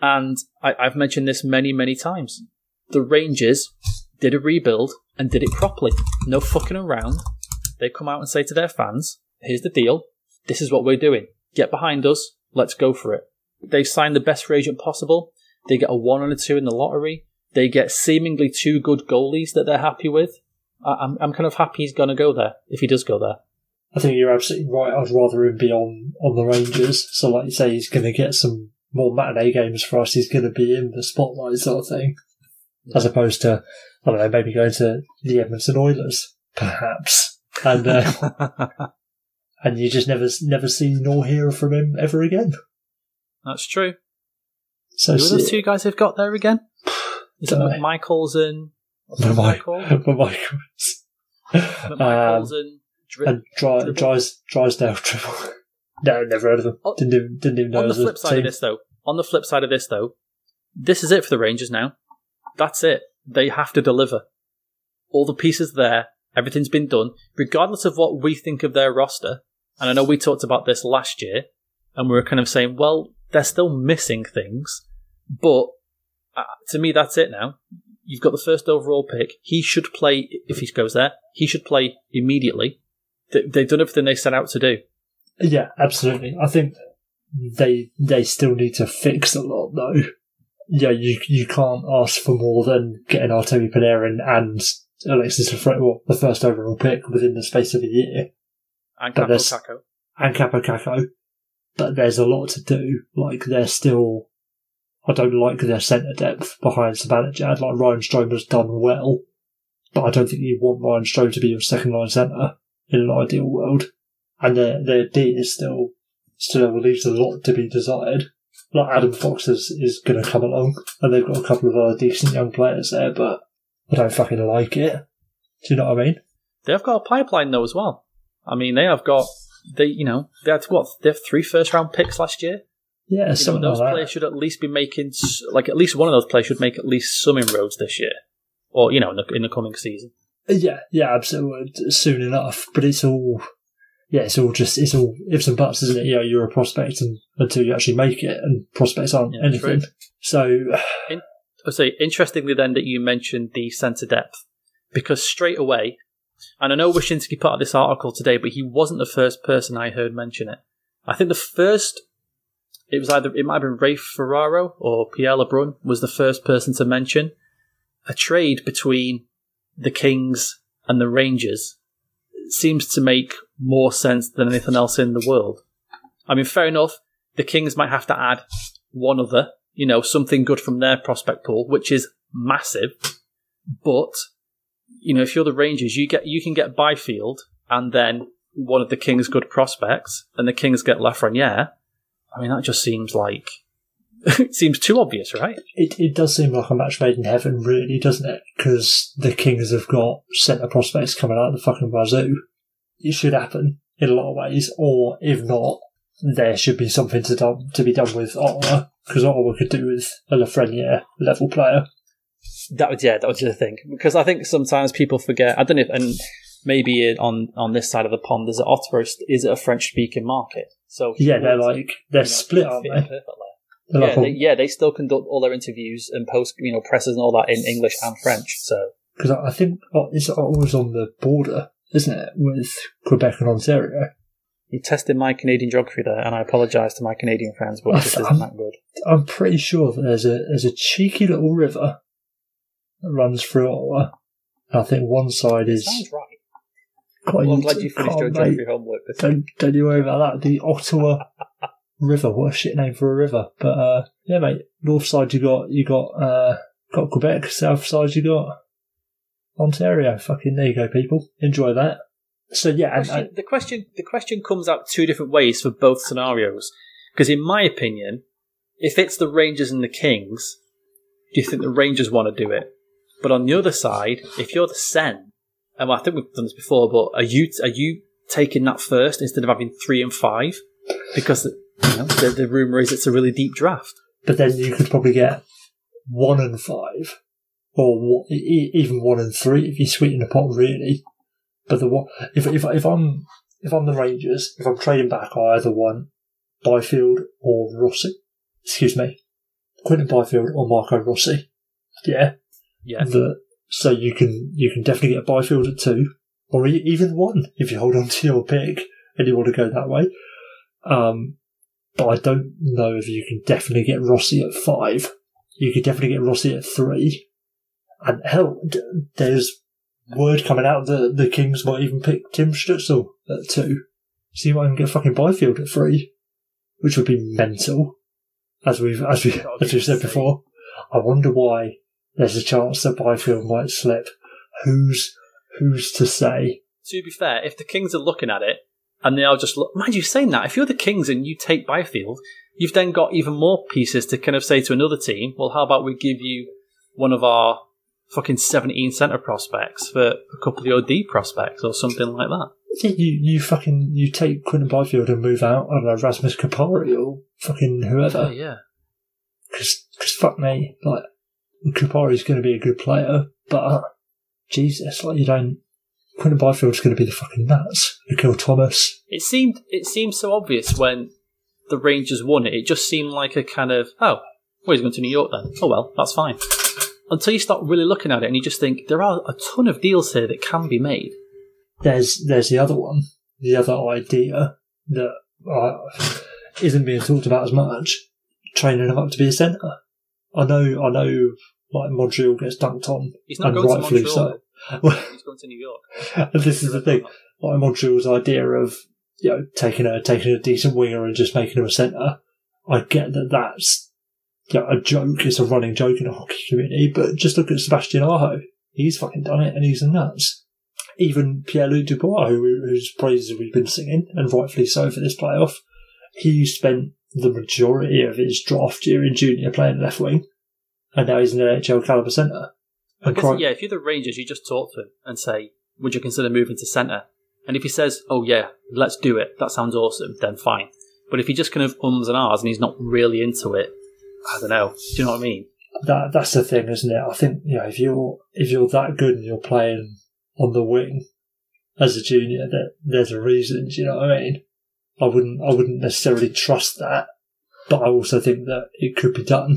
And I, I've mentioned this many, many times. The Rangers did a rebuild and did it properly. No fucking around. They come out and say to their fans, here's the deal. This is what we're doing. Get behind us. Let's go for it. They've signed the best free agent possible. They get a one and a two in the lottery. They get seemingly two good goalies that they're happy with. I- I'm, I'm kind of happy he's going to go there if he does go there. I think you're absolutely right. I'd rather him be on, on the Rangers. So, like you say, he's going to get some more matinee games for us. He's going to be in the spotlight, sort of thing, as opposed to I don't know, maybe going to the Edmonton Oilers, perhaps, and uh, *laughs* and you just never never see nor hear from him ever again. That's true. So Who are those two guys they've got there again? Is it Dunno. Michaels and what's his My- name called? *laughs* my Michaels. McMichaels Um, and Dri- and Dry? Dries, Drysdale Triple. no, never heard of them. Oh, didn't even, didn't even know on the flip side team. of this, though, on the flip side of this, though, this is it for the Rangers now. That's it. They have to deliver. All the pieces there, everything's been done, regardless of what we think of their roster. And I know we talked about this last year, and we were kind of saying, well, they're still missing things, but uh, to me, that's it now. You've got the first overall pick. He should play if he goes there. He should play immediately. They- They've done everything they set out to do. Yeah, absolutely. I think they they still need to fix a lot though. Yeah, you you can't ask for more than getting Artemi Panarin and Alexis Lafreniere, well, the first overall pick within the space of a year, And But Kaapo there's- Kakko. and Kaapo Kakko. But there's a lot to do. Like they're still, I don't like their centre depth behind Zibanejad. Like Ryan Strome has done well, but I don't think you want Ryan Strome to be your second line centre in an ideal world. And their their D is still still leaves a lot to be desired. Like Adam Fox is, is going to come along, and they've got a couple of other decent young players there, but I don't fucking like it. Do you know what I mean? They have got a pipeline though as well. I mean, they have got they you know they had what they have three first round picks last year. Yeah, You know, those like players should at least be making like at least one of those players should make at least some inroads this year, or you know in the, in the coming season. Uh, yeah, yeah, absolutely. Soon enough, but it's all, yeah, it's all just it's all ifs and buts, isn't it? You know, you're a prospect and, until you actually make it, and prospects aren't Yeah, anything. true. So, *sighs* I say interestingly then that you mentioned the centre depth because straight away, and I know Wyshynski put out this article today, but he wasn't the first person I heard mention it. I think the first, it was either it might have been Ray Ferraro or Pierre LeBrun was the first person to mention a trade between the Kings and the Rangers seems to make more sense than anything else in the world. I mean, fair enough. The Kings might have to add one other, you know, something good from their prospect pool, which is massive. But you know, if you're the Rangers, you get you can get Byfield and then one of the Kings' good prospects, and the Kings get Lafreniere. I mean, that just seems like *laughs* it seems too obvious, right? it, it does seem like a match made in heaven, really, doesn't it? Because the Kings have got centre prospects coming out of the fucking wazoo. It should happen in a lot of ways, or if not, there should be something to done to be done with Ottawa, because Ottawa could do with a Lafreniere level player. That was yeah, that was the thing because I think sometimes people forget. I don't know, if, and maybe on on this side of the pond, is it Ottawa? Is it a French speaking market? So Yeah, they're like they're you know, split, aren't they? They're Yeah, like they, yeah, they still conduct all their interviews and post, you know, presses and all that in English and French. So Because I I think oh, it's always on the border, isn't it, with Quebec and Ontario? You tested my Canadian geography there, and I apologise to my Canadian friends, but this isn't that good. I'm pretty sure that there's a there's a cheeky little river that runs through Ottawa. I think one side is. Sounds right. Well, I'm glad you finished your geography mate. homework. This Don't don't you worry about that. The Ottawa *laughs* River. What a shit name for a river. But uh, yeah, mate. North side you got you got uh, got Quebec. South side you got Ontario. Fucking there you go, people. Enjoy that. So yeah, and, question, the question the question comes out two different ways for both scenarios. Because in my opinion, if it's the Rangers and the Kings, do you think the Rangers want to do it? But on the other side, if you're the Sen, and I think we've done this before, but are you are you taking that first instead of having three and five? Because you know, the, the rumor is it's a really deep draft. but then you could probably get one and five, or one, even one and three if you sweeten the pot really. But the if if if I'm if I'm the Rangers, if I'm trading back, I either want Byfield or Rossi. Excuse me, Quinton Byfield or Marco Rossi. Yeah, Yeah, so you can you can definitely get a Byfield at two, or even one if you hold on to your pick and you want to go that way. Um, but I don't know if you can definitely get Rossi at five. You could definitely get Rossi at three, and hell, there's word coming out that the Kings might even pick Tim Stützle at two. So you might even get fucking Byfield at three, which would be mental. As we've as we as be we said before, I wonder why there's a chance that Byfield might slip. Who's who's to say? to be fair, if the Kings are looking at it and they are just look, mind you saying that, if you're the Kings and you take Byfield, you've then got even more pieces to kind of say to another team, well, how about we give you one of our fucking 17 centre prospects for a couple of your D prospects or something like that. You you fucking you take Quinn and Byfield and move out I don't know Rasmus Kupari or fucking Oh, whoever yeah. because fuck me like Kupari's going to be a good player but Jesus like you don't Quinton Byfield's going to be the fucking nuts Akil Thomas It seemed it seemed so obvious when the Rangers won it. It just seemed like a kind of oh, well he's going to New York then. Oh well, that's fine. Until you start really looking at it and you just think there are a ton of deals here that can be made. there's there's the other one the other idea that uh, isn't being talked about as much training him up to be a centre I know I know like Montreal gets dunked on He's not and going to rightfully Montreal. so *laughs* He's going to New York. and this is the thing like Montreal's idea of you know taking a taking a decent winger and just making him a centre. I get that that's you know, a joke. It's a running joke in the hockey community, but just look at Sebastian Aho. He's fucking done it, and he's nuts. Even Pierre Luc Dubois, who, whose praises we've been singing, and rightfully so for this playoff, he spent the majority of his draft year in junior playing left wing, and now he's an NHL caliber centre. I And guess, quite- yeah, if you're the Rangers, you just talk to him and say, would you consider moving to centre? And if he says, oh yeah, let's do it, that sounds awesome, then fine. But if he just kind of ums and ahs and he's not really into it, I don't know. Do you know what I mean? that that's the thing, isn't it? I think you know if you're if you're that good and you're playing on the wing as a junior, that there's a reason. Do you know what I mean? I wouldn't I wouldn't necessarily trust that, but I also think that it could be done.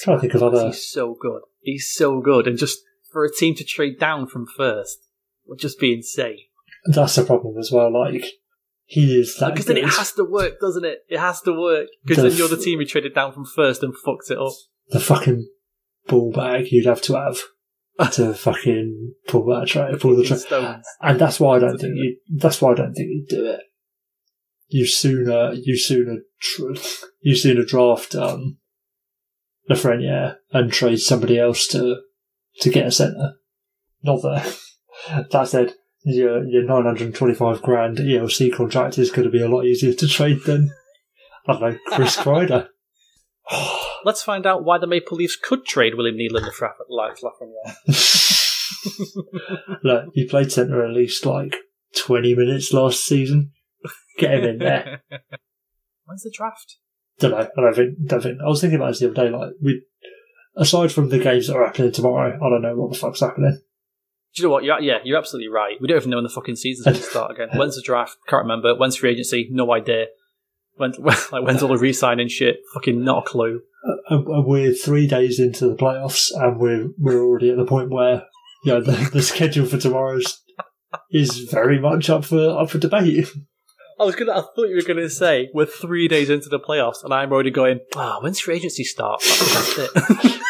Trying to think of other. He's so good. He's so good. And just for a team to trade down from first would just be insane. That's the problem as well. Like he is that Because then it has to work, doesn't it? It has to work. Because The then you're the team who traded down from first and fucked it up. the fucking ball bag you'd have to have to *laughs* fucking pull that trade, pull the trade. And that's why I don't think you. That's why I don't think you'd do it. You sooner, you sooner, tr- you sooner draft um, Lafreniere and trade somebody else to to get a centre. Not that *laughs* that said, your your nine hundred twenty five grand ELC contract is going to be a lot easier to trade than I don't know Chris *laughs* Kreider. *sighs* Let's find out why the Maple Leafs could trade William Nylander to Fra- like Lafreniere. *laughs* Look, he played centre at least like twenty minutes last season. Get him in there. When's the draft? Don't know. I don't think, don't think. I was thinking about this the other day. Like, we, aside from the games that are happening tomorrow, I don't know what the fuck's happening. Do you know what? You're, yeah, you're absolutely right. We don't even know when the fucking season's going *laughs* to start again. When's the draft? Can't remember. When's free agency? No idea. When, *laughs* like, when's all the re-signing shit? Fucking not a clue. And, and we're three days into the playoffs, and we're we're already at the point where you know the, the schedule for tomorrow's is very much up for up for debate. *laughs* I was gonna. I thought you were gonna say we're three days into the playoffs, and I'm already going. Ah, when's free agency start? That's it.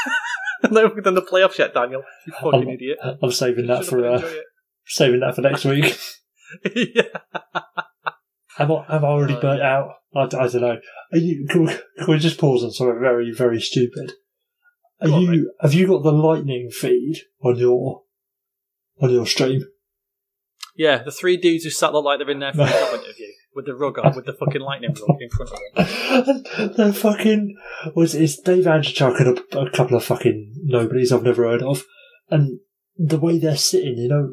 *laughs* then we've done the playoffs yet, Daniel. You fucking I'm, idiot. I'm saving that for uh, saving that for next week. yeah. *laughs* *laughs* Have I, have I already Oh, burnt out? I, I don't know. Are you, can, we, can we just pause on something very, very stupid? Are Go you, have you got the lightning feed on your, on your stream? Yeah, the three dudes who sat look like they're in their first job interview with the rug on, with the fucking lightning rug in front of him. *laughs* The fucking was it's Dave Andreychuk and a, a couple of fucking nobodies I've never heard of, and the way they're sitting, you know,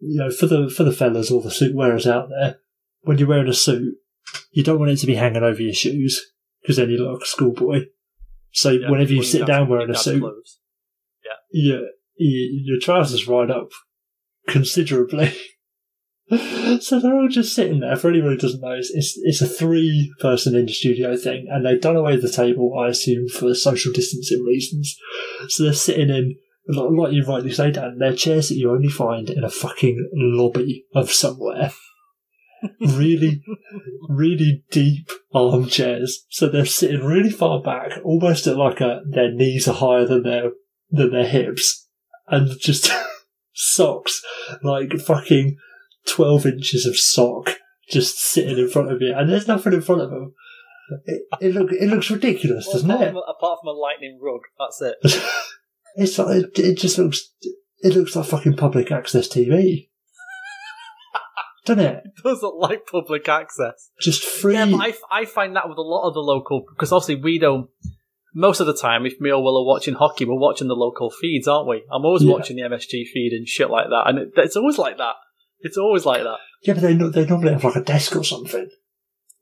you know, for the for the fellas or the suit wearers out there, when you're wearing a suit, you don't want it to be hanging over your shoes because then you look like a schoolboy. So Yeah, whenever you sit down wearing a suit, clothes. your your trousers ride up considerably. *laughs* *laughs* so they're all just sitting there. For anyone who doesn't know, it's it's, a three person in the studio thing, and they've done away with the table, I assume, for social distancing reasons. So they're sitting in. Like you rightly say, Dan, they're chairs that you only find in a fucking lobby of somewhere. *laughs* really, really deep armchairs. So they're sitting really far back, almost at like a, their knees are higher than their, than their hips. And just *laughs* socks, like fucking 12 inches of sock just sitting in front of you. And there's nothing in front of them. It, it, look, it looks ridiculous, Well, doesn't apart, it? From, apart from a lightning rug, that's it. *laughs* It's like, it, it just looks, it looks like fucking public access TV. Doesn't it? It doesn't like public access. Just free. Yeah, but I, I find that with a lot of the local because obviously we don't. Most of the time, if me or Will are watching hockey, we're watching the local feeds, aren't we? I'm always Yeah. watching the MSG feed and shit like that, and it, it's always like that. It's always like that. yeah, but they, they normally have like a desk or something.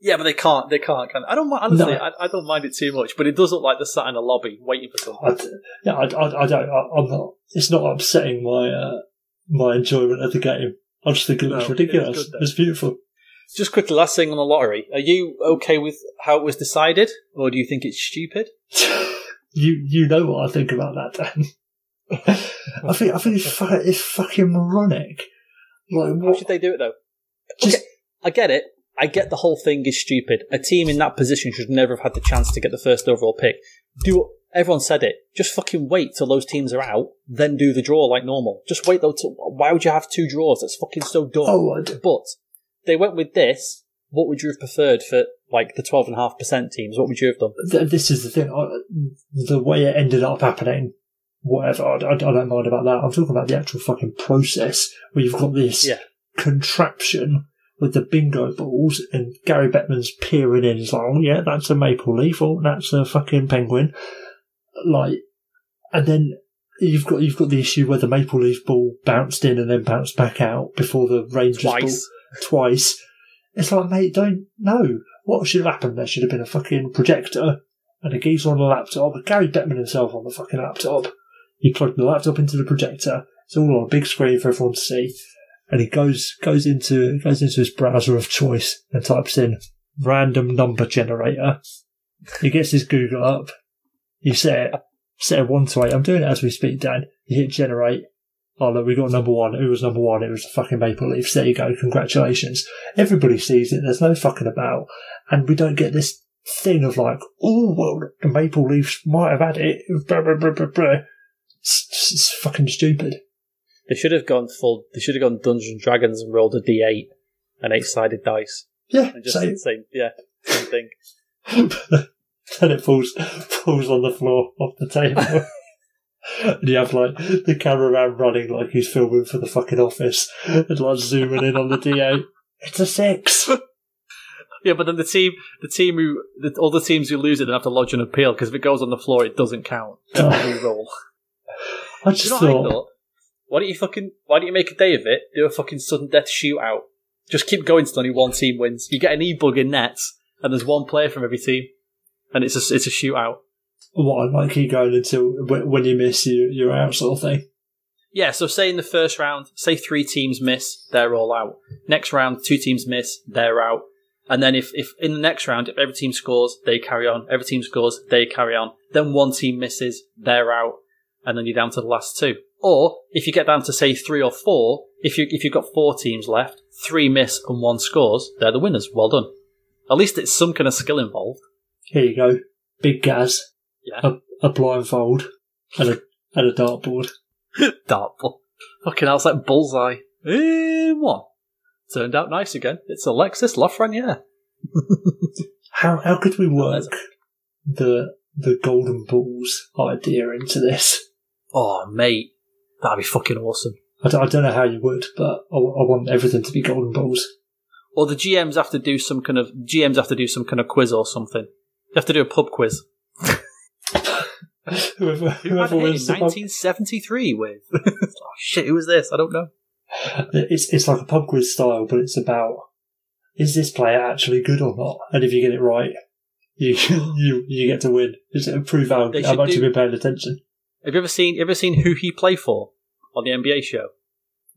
Yeah, but they can't. They can't. Can they? I don't mind. Honestly, No. I, I don't mind it too much. But it does look like they're sat in a lobby waiting for something. I, yeah, I, I, I don't. I, I'm not. It's not upsetting my uh, my enjoyment of the game. I just think it looks No, it ridiculous. good, it's beautiful. Just quickly, last thing on the lottery. Are you okay with how it was decided, or do you think it's stupid? *laughs* you you know what I think about that, Dan. *laughs* I think I think it's *laughs* it's fucking moronic. Like How should they do it though? Just- okay, I get it. I get the whole thing is stupid. A team in that position should never have had the chance to get the first overall pick. Do everyone said it? Just fucking wait till those teams are out, then do the draw like normal. Just wait though. Till, why would you have two draws? That's fucking so dumb. Oh, But they went with this. What would you have preferred for like the twelve and a half percent teams? What would you have done? this is the thing. The way it ended up happening, whatever. I, I, I don't mind about that. I'm talking about the actual fucking process where you've got this Yeah. contraption with the bingo balls, and Gary Bettman's peering in. He's like, "Oh yeah, that's a maple leaf. Oh, that's a fucking penguin." Like, and then you've got you've got the issue where the maple leaf ball bounced in and then bounced back out before the Rangers ball Twice. twice. It's like, mate, don't know what should have happened. There should have been a fucking projector and a geezer on a laptop. Gary Bettman himself on the fucking laptop. He plugged the laptop into the projector. It's all on a big screen for everyone to see. And he goes goes into goes into his browser of choice and types in random number generator. He gets his Google up. You set it set it one to eight. I'm doing it as we speak, Dan. You hit generate. Oh look, we got number one. Who was number one? It was the fucking Maple Leafs. There you go. Congratulations. Everybody sees it. There's no fucking about, and we don't get this thing of like, oh well, the Maple Leafs might have had it. Blah, blah, blah. It's, it's, it's fucking stupid. They should have gone full. They should have gone Dungeons and Dragons and rolled a d8, an eight-sided dice, Yeah, and just same. same, yeah, same thing. *laughs* then it falls falls on the floor off the table. *laughs* and you have like the cameraman running like he's filming for the fucking office and like zooming in on the D8. It's a six. *laughs* Yeah, but then the team, the team who, the, all the teams who lose it, then have to lodge an appeal because if it goes on the floor, it doesn't count. They have re-roll. I just you know what I thought, thought? Why don't you fucking? Why don't you make a day of it? Do a fucking sudden death shootout. Just keep going till only one team wins. You get an e-bug in nets, and there's one player from every team, and it's a it's a shootout. what I like keep going until when when you miss you you're out sort of thing. Yeah, so say in the first round, say three teams miss, they're all out. Next round, two teams miss, they're out. And then if, if in the next round, if every team scores, they carry on. Every team scores, they carry on. Then one team misses, they're out. And then you're down to the last two. Or if you get down to say three or four, if you if you've got four teams left, three miss and one scores, they're the winners. Well done. At least it's some kind of skill involved. Here you go. Big Gaz, Yeah. a, a blindfold, and a and a dartboard. *laughs* Dartboard. Fucking hell, it's like bullseye. Eh, In one. Turned out nice again. It's Alexis Lafreniere. *laughs* How how could we work the the golden balls idea into this? Oh, mate. That'd be fucking awesome. I don't, I don't know how you would, but I, I want everything to be golden balls. Or the GMs have to do some kind of GMs have to do some kind of quiz or something. They have to do a pub quiz. *laughs* whoever Who whoever had it in wins pub, 1973 with? *laughs* oh shit, who was this? I don't know. it's it's like a pub quiz style, but it's about is this player actually good or not? And if you get it right, you *laughs* you you get to win. It's to prove how, They how should much do- you've been paying attention. Have you ever seen you ever seen who he play for on the NBA show?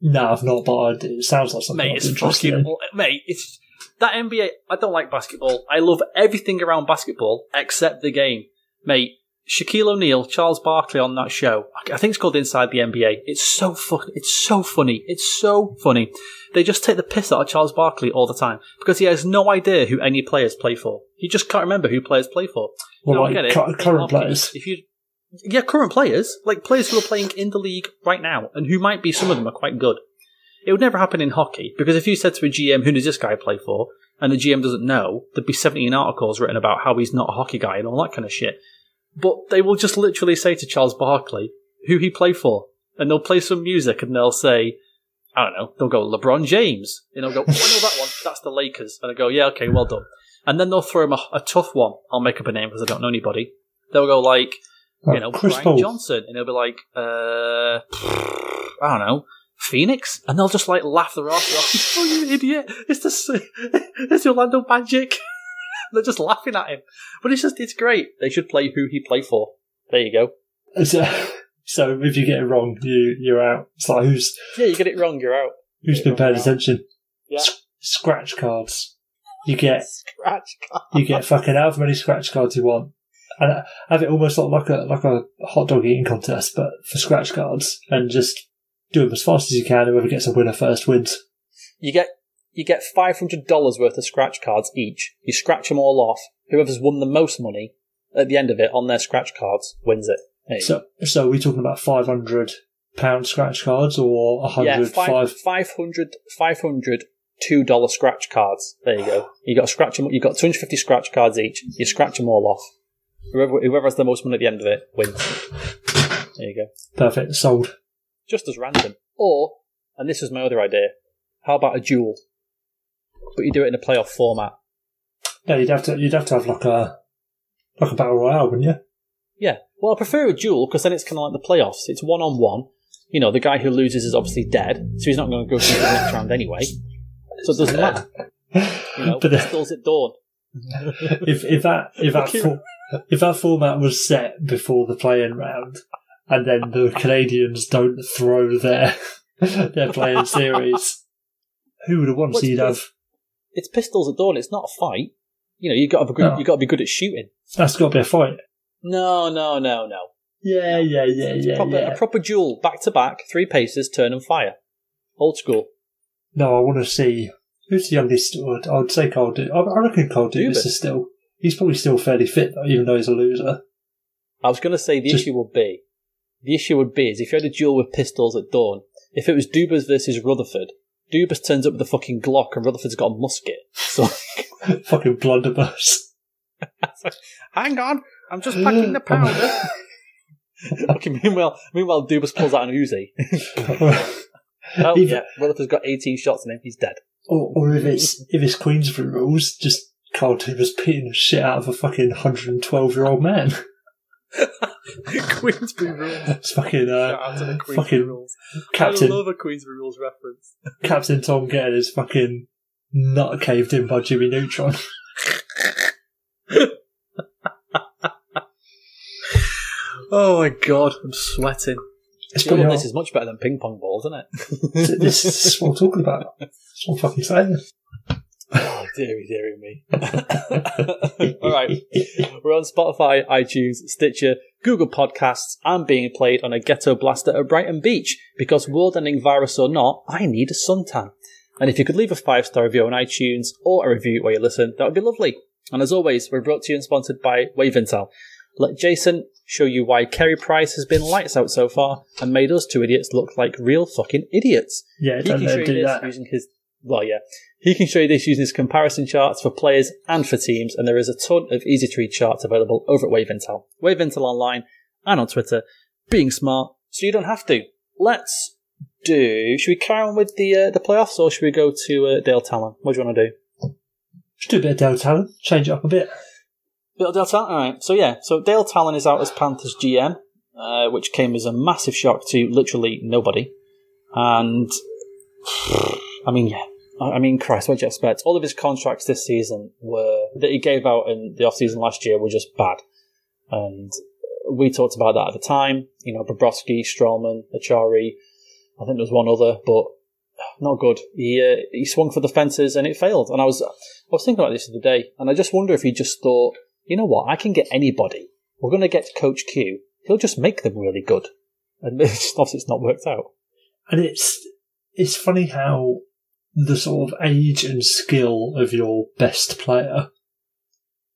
No, I've not, but it sounds like something Mate, it's fucking mate. It's that NBA. I don't like basketball. I love everything around basketball except the game, mate. Shaquille O'Neal, Charles Barkley on that show. I think it's called Inside the NBA. It's so fun. It's so funny. It's so funny. They just take the piss out of Charles Barkley all the time because he has no idea who any players play for. He just can't remember who players play for. Well, No, I get it. current players. If you, yeah, current players, like players who are playing in the league right now, and who might be some of them are quite good. It would never happen in hockey because if you said to a GM, "Who does this guy play for?" and the GM doesn't know, there'd be seventeen articles written about how he's not a hockey guy and all that kind of shit. But they will just literally say to Charles Barkley who he played for, and they'll play some music and they'll say, I don't know, they'll go LeBron James, and they'll go, oh, I know that one, that's the Lakers, and I go, yeah, okay, well done. And then they'll throw him a, a tough one. I'll make up a name because I don't know anybody. They'll go like, you know, Chris Brian Johnson, and he'll be like, uh, I don't know, Phoenix, and they'll just like laugh their arse off. *laughs* oh, you idiot! It's the *laughs* it's the Orlando Magic. *laughs* They're just laughing at him, but it's just it's great. They should play who he played for. There you go. So, so if you get it wrong, you you're out. It's like who's Yeah, you get it wrong, you're out. Who's been paying attention. Yeah. S- scratch cards. You get Scratch cards. you get fucking however many scratch cards you want, and have it almost like a like a hot dog eating contest, but for scratch cards, and just do them as fast as you can. Whoever gets a winner first wins. You get you get five hundred dollars worth of scratch cards each. You scratch them all off. Whoever's won the most money at the end of it on their scratch cards wins it. Go. So so are we talking about five hundred pound scratch cards or a yeah, hundred five, five? 500, 500 two dollar scratch cards. There you go. You got to scratch them. You got two hundred fifty scratch cards each. You scratch them all off. Whoever whoever has the most money at the end of it wins. There you go. Perfect, sold. Just as random. Or, and this was my other idea. How about a duel? But you do it in a playoff format. Yeah, you'd have to you'd have to have like a like a battle royale, wouldn't you? Yeah. Well, I prefer a duel because then it's kind of like the playoffs. It's one on one. You know, the guy who loses is obviously dead, so he's not going to go through the next round anyway. So it doesn't matter. You know, But then- pistols at dawn. if if that if that Okay. for, if that format was set before the playing round, and then the Canadians don't throw their *laughs* their playing series, who would have won? So you'd have It's pistols at dawn. It's not a fight. You know, you got to be good. No. You got to be good at shooting. that's got to be a fight. No, no, no, no. Yeah, yeah, yeah, yeah, proper, yeah. A proper duel, back to back, three paces, turn and fire. Old school. No, I want to see who's the youngest. I'd, I'd say Kyle. Du- I, I reckon Kyle Dubas. is still. He's probably still fairly fit, though, even though he's a loser. I was going to say the Just- issue would be, the issue would be is if you had a duel with pistols at dawn. If it was Dubas versus Rutherford, Dubas turns up with a fucking Glock and Rutherford's got a musket. So *laughs* Fucking blunderbuss. *laughs* hang on, I'm just packing the *laughs* powder. okay, meanwhile, meanwhile, Dubas pulls out an Uzi. Oh Even- yeah, Rutherford's got 18 shots in him. He's dead. Or, or if it's if it's Queensberry rules, just Kyle Dubas beating the shit out of a fucking hundred and twelve year old man. *laughs* Queensberry rules. It's fucking Shout out to uh, fucking rules. I Captain love a Queensberry rules reference. Captain Tom getting his fucking nut caved in by Jimmy Neutron. *laughs* Oh my god, I'm sweating. It's You know pretty what, hard. this is much better than ping pong balls, isn't it? this is what I'm talking about. That's what I'm fucking saying. Oh, dearie, dearie me. *laughs* All right, we're on Spotify, iTunes, Stitcher, Google Podcasts, and being played on a ghetto blaster at Brighton Beach. Because world ending virus or not, I need a suntan. And if you could leave a five star review on iTunes or a review where you listen, that would be lovely. And as always, we're brought to you and sponsored by Wave Intel. Let Jason show you why Carey Price has been lights out so far and made us two idiots look like real fucking idiots. Yeah, He don't can show him you do this that. using his well, yeah. He can show you this using his comparison charts for players and for teams, and there is a ton of easy to read charts available over at Wave Intel. Wave Intel online and on Twitter. Being smart, so you don't have to. Let's do. Should we carry on with the uh, the playoffs, or should we go to uh, Dale Tallon? What do you want to do? Just do a bit of Dale Tallon, change it up a bit. Dale, Dale Tallon. All right. So yeah. So Dale Tallon is out as Panthers GM, uh, which came as a massive shock to literally nobody. And *sighs* I mean, yeah. I mean, Christ, what do you expect? All of his contracts this season were that he gave out in the off season last year were just bad, and we talked about that at the time. You know, Bobrovsky, Stralman, Acciari. I think there was one other, but not good. He uh, he swung for the fences and it failed. And I was I was thinking about this the other day, and I just wonder if he just thought, you know what, I can get anybody. We're going to get Coach Q. He'll just make them really good. And *laughs* obviously it's not worked out. And it's it's funny how the sort of age and skill of your best player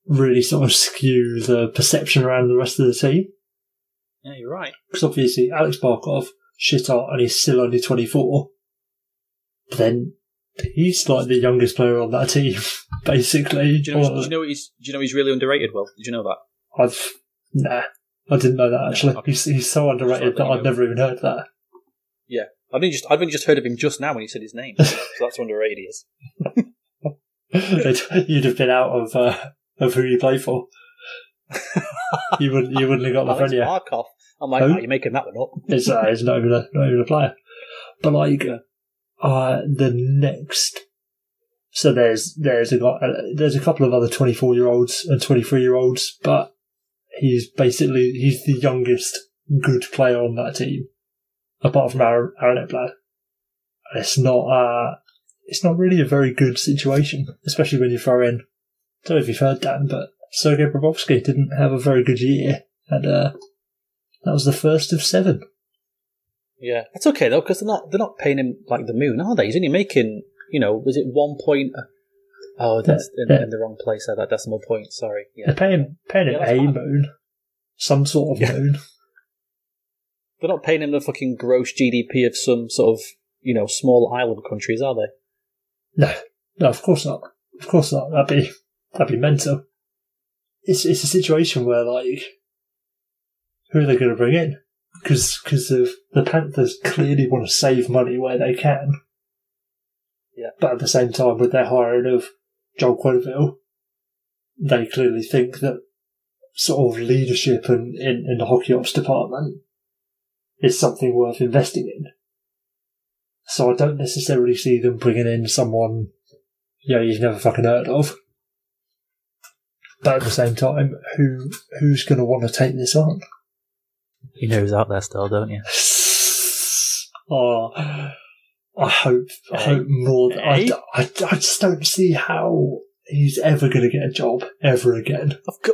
really sort of *laughs* skew the perception around the rest of the team. Yeah, you're right. Because obviously Alex Barkov, shit hot, and he's still only 24. But then he's like the youngest player on that *laughs* team, basically. Do you know? Do you know he's? Do you know he's really underrated? Well, did you know that? I've nah, I didn't know that actually. okay. He's, he's so underrated that I'd know. never even heard that. Yeah, I've only just I've only just heard of him just now when he said his name. so that's how underrated *laughs* he is. You'd have been out of uh, of who you play for. *laughs* you wouldn't you wouldn't have got the friend yet. Markov. I'm like, Who? oh, you're making that one up. *laughs* It's, uh, it's not even a not even a player. But like uh, the next, so there's there's a uh, there's a couple of other 24 year olds and 23 year olds, but he's basically he's the youngest good player on that team, apart from Aaron, Aaron Ekblad. It's not uh, it's not really a very good situation, especially when you throw in. I don't know if you've heard Dan, but Sergei Bobrovsky didn't have a very good year, and uh, that was the first of seven. Yeah, it's okay though because they're not they're not paying him like the moon, are they? He's only making you know was it one point? Oh, that's in, Yeah. in the wrong place. At that decimal point. Sorry. Yeah, They're paying paying him Yeah, that's a moon, some sort of Yeah. moon. *laughs* they're not paying him the fucking gross GDP of some sort of you know small island countries, are they? No, no, of course not. Of course not. That'd be that'd be mental. It's it's a situation where like, who are they going to bring in? Because because of the Panthers clearly want to save money where they can. Yeah. But at the same time, with their hiring of Joel Quenneville, they clearly think that sort of leadership and in, in the hockey ops department is something worth investing in. So I don't necessarily see them bringing in someone, you know, you've never fucking heard of. But at the same time, who who's going to want to take this on? You know who's out there still, don't you? *sighs* oh, I hope, I hope more. th- I, I, I just don't see how he's ever going to get a job ever again. Of co-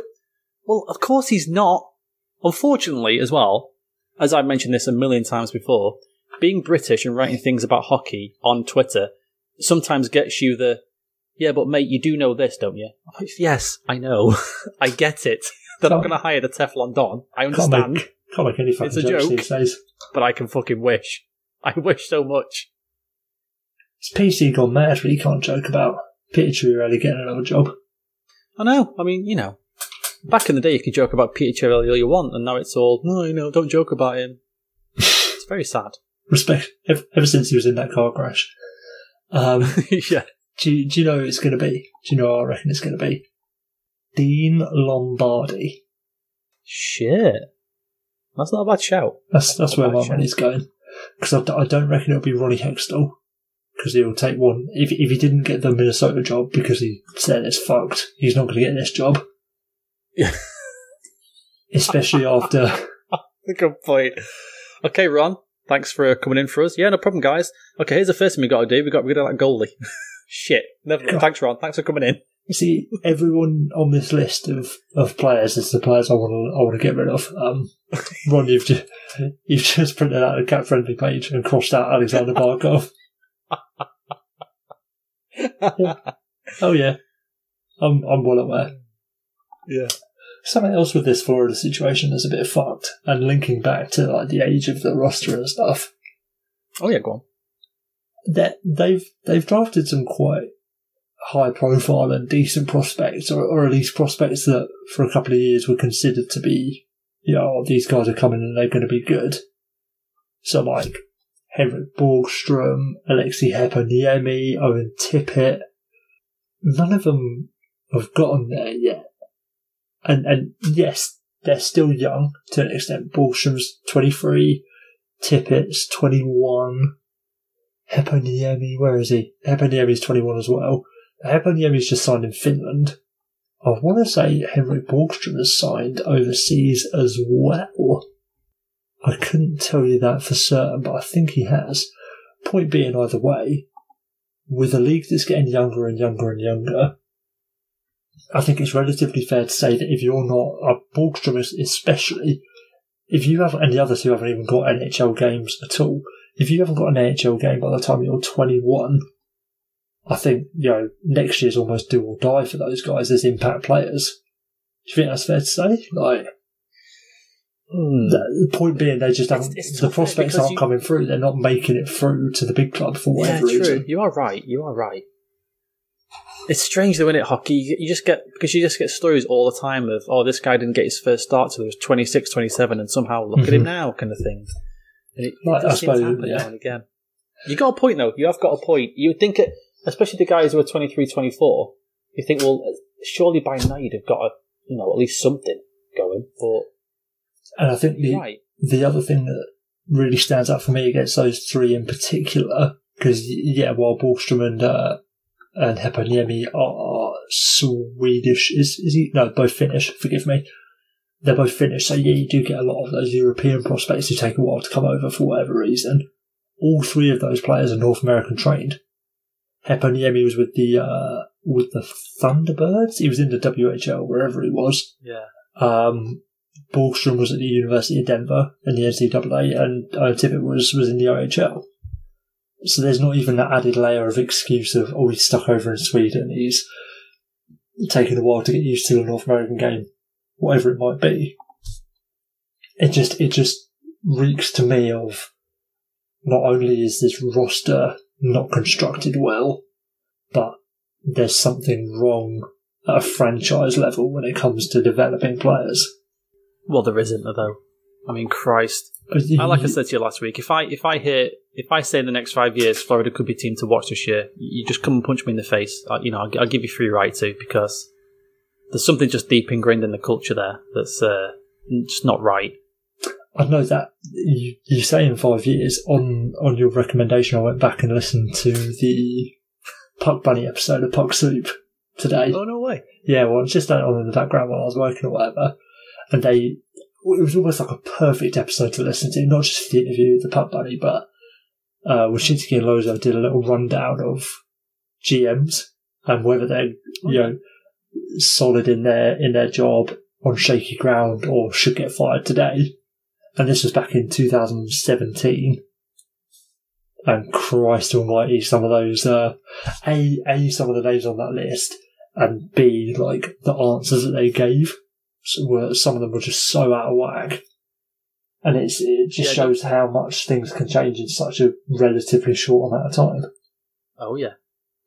well, of course he's not. Unfortunately, as well, as I've mentioned this a million times before, being British and writing things about hockey on Twitter sometimes gets you the, yeah, but mate, you do know this, don't you? Like, yes, I know. *laughs* I get it. *laughs* They're not Can't- going to hire the Teflon Don. I Can't understand, make, can't make any fucking It's a joke. these days. but I can fucking wish. I wish so much. It's PC gone mad, but he can't joke about Peter Chiarelli getting another job. I know. I mean, you know, back in the day, you could joke about Peter all you want, and now it's all, no, you know, don't joke about him. *laughs* it's very sad. Respect ever, ever since he was in that car crash. Um, *laughs* yeah. do, you, do you know who it's going to be? Do you know I reckon it's going to be? Dean Lombardi. Shit. That's not a bad shout. That's that's where my Gotcha. money's going. Because I don't reckon it'll be Ronnie Hextall. Because he'll take one. If, if he didn't get the Minnesota job because he said it's fucked, he's not going to get this job. Yeah. *laughs* Especially after. *laughs* Good point. Okay, Ron. Thanks for coming in for us. Yeah, no problem, guys. Okay, here's the first thing we got to do. We got rid of that goalie. Shit. Never. God. Thanks, Ron. Thanks for coming in. You see, everyone on this list of, of players is the players I want to I want to get rid of. Um, *laughs* Ron, you've just you've just printed out a CapFriendly page and crossed out Alexander Barkov. yeah. Oh yeah, I'm I'm well aware. Yeah. Something else with this Florida situation is a bit fucked, and linking back to like the age of the roster and stuff. Oh yeah, go on. That they've they've drafted some quite high profile and decent prospects, or, or at least prospects that for a couple of years were considered to be, you know, oh, these guys are coming and they're going to be good. So like Henrik Borgstrom, Aleksi Heponiemi, Owen Tippett, none of them have gotten there yet. And and yes, they're still young to an extent. Borgstrom's 23, Tippett's 21, Heponiemi, where is he? Heponiemi's 21 as well. Heponiemi's just signed in Finland. I want to say Henrik Borgstrom has signed overseas as well. I couldn't tell you that for certain, but I think he has. Point being, either way, with a league that's getting younger and younger and younger, I think it's relatively fair to say that if you're not a Borgstrom, especially if you have, and the others who haven't even got NHL games at all, if you haven't got an NHL game by the time you're 21, I think you know next year's almost do or die for those guys as impact players. Do you think that's fair to say? Like, Hmm. the point being, they just haven't. It's- it's the prospects aren't you- coming through. They're not making it through to the big club for Yeah, true. reason. You are right. You are right. It's strange though, isn't it, hockey? You you just get, because you just get stories all the time of, oh, this guy didn't get his first start till he was 26, 27, and somehow look at him Mhm. now, kind of thing. And it, it does to suppose, happen yeah. now and again. You got a point though. You have got a point. You would think, it, especially the guys who are 23, 24, you think, well, surely by now you'd have got a, you know, at least something going. But And I think the right. the other thing that really stands out for me against those three in particular, because yeah, while Borgstrom and uh, and Heponiemi are Swedish, is is he? No, both Finnish. Forgive me. They're both Finnish, so yeah, you do get a lot of those European prospects who take a while to come over for whatever reason. All three of those players are North American trained. Heponiemi was with the uh, with the Thunderbirds. He was in the WHL wherever he was. Yeah. Um, Borgstrom was at the University of Denver in the NCAA, and uh, Tippett was, was in the OHL. So there's not even that added layer of excuse of, oh, he's stuck over in Sweden, he's taken a while to get used to the North American game, whatever it might be. It just, it just reeks to me of not only is this roster not constructed well, but there's something wrong at a franchise level when it comes to developing players. Well, there isn't though. I mean, Christ. *laughs* I, like I said to you last week, if I if I hear if I say in the next five years Florida could be a team to watch this year, you just come and punch me in the face. I, you know, I'll, I'll give you free right to because there's something just deep ingrained in the culture there that's uh, just not right. I know that you, you say in five years. On on your recommendation, I went back and listened to the Puck Bunny episode of Puck Soup today. Oh no way! Yeah, well, it's just on in the background while I was working or whatever. And they, it was almost like a perfect episode to listen to, not just the interview with the Puck Bunny, but uh, Wyshynski and Lozo did a little rundown of GMs and whether they're, you know, solid in their, in their job on shaky ground or should get fired today. And this was back in 2017. And Christ almighty, some of those, uh, A, A, some of the names on that list, and B, like, the answers that they gave were, some of them were just so out of whack. And it's, it just Yeah, shows how much things can change in such a relatively short amount of time. Oh yeah.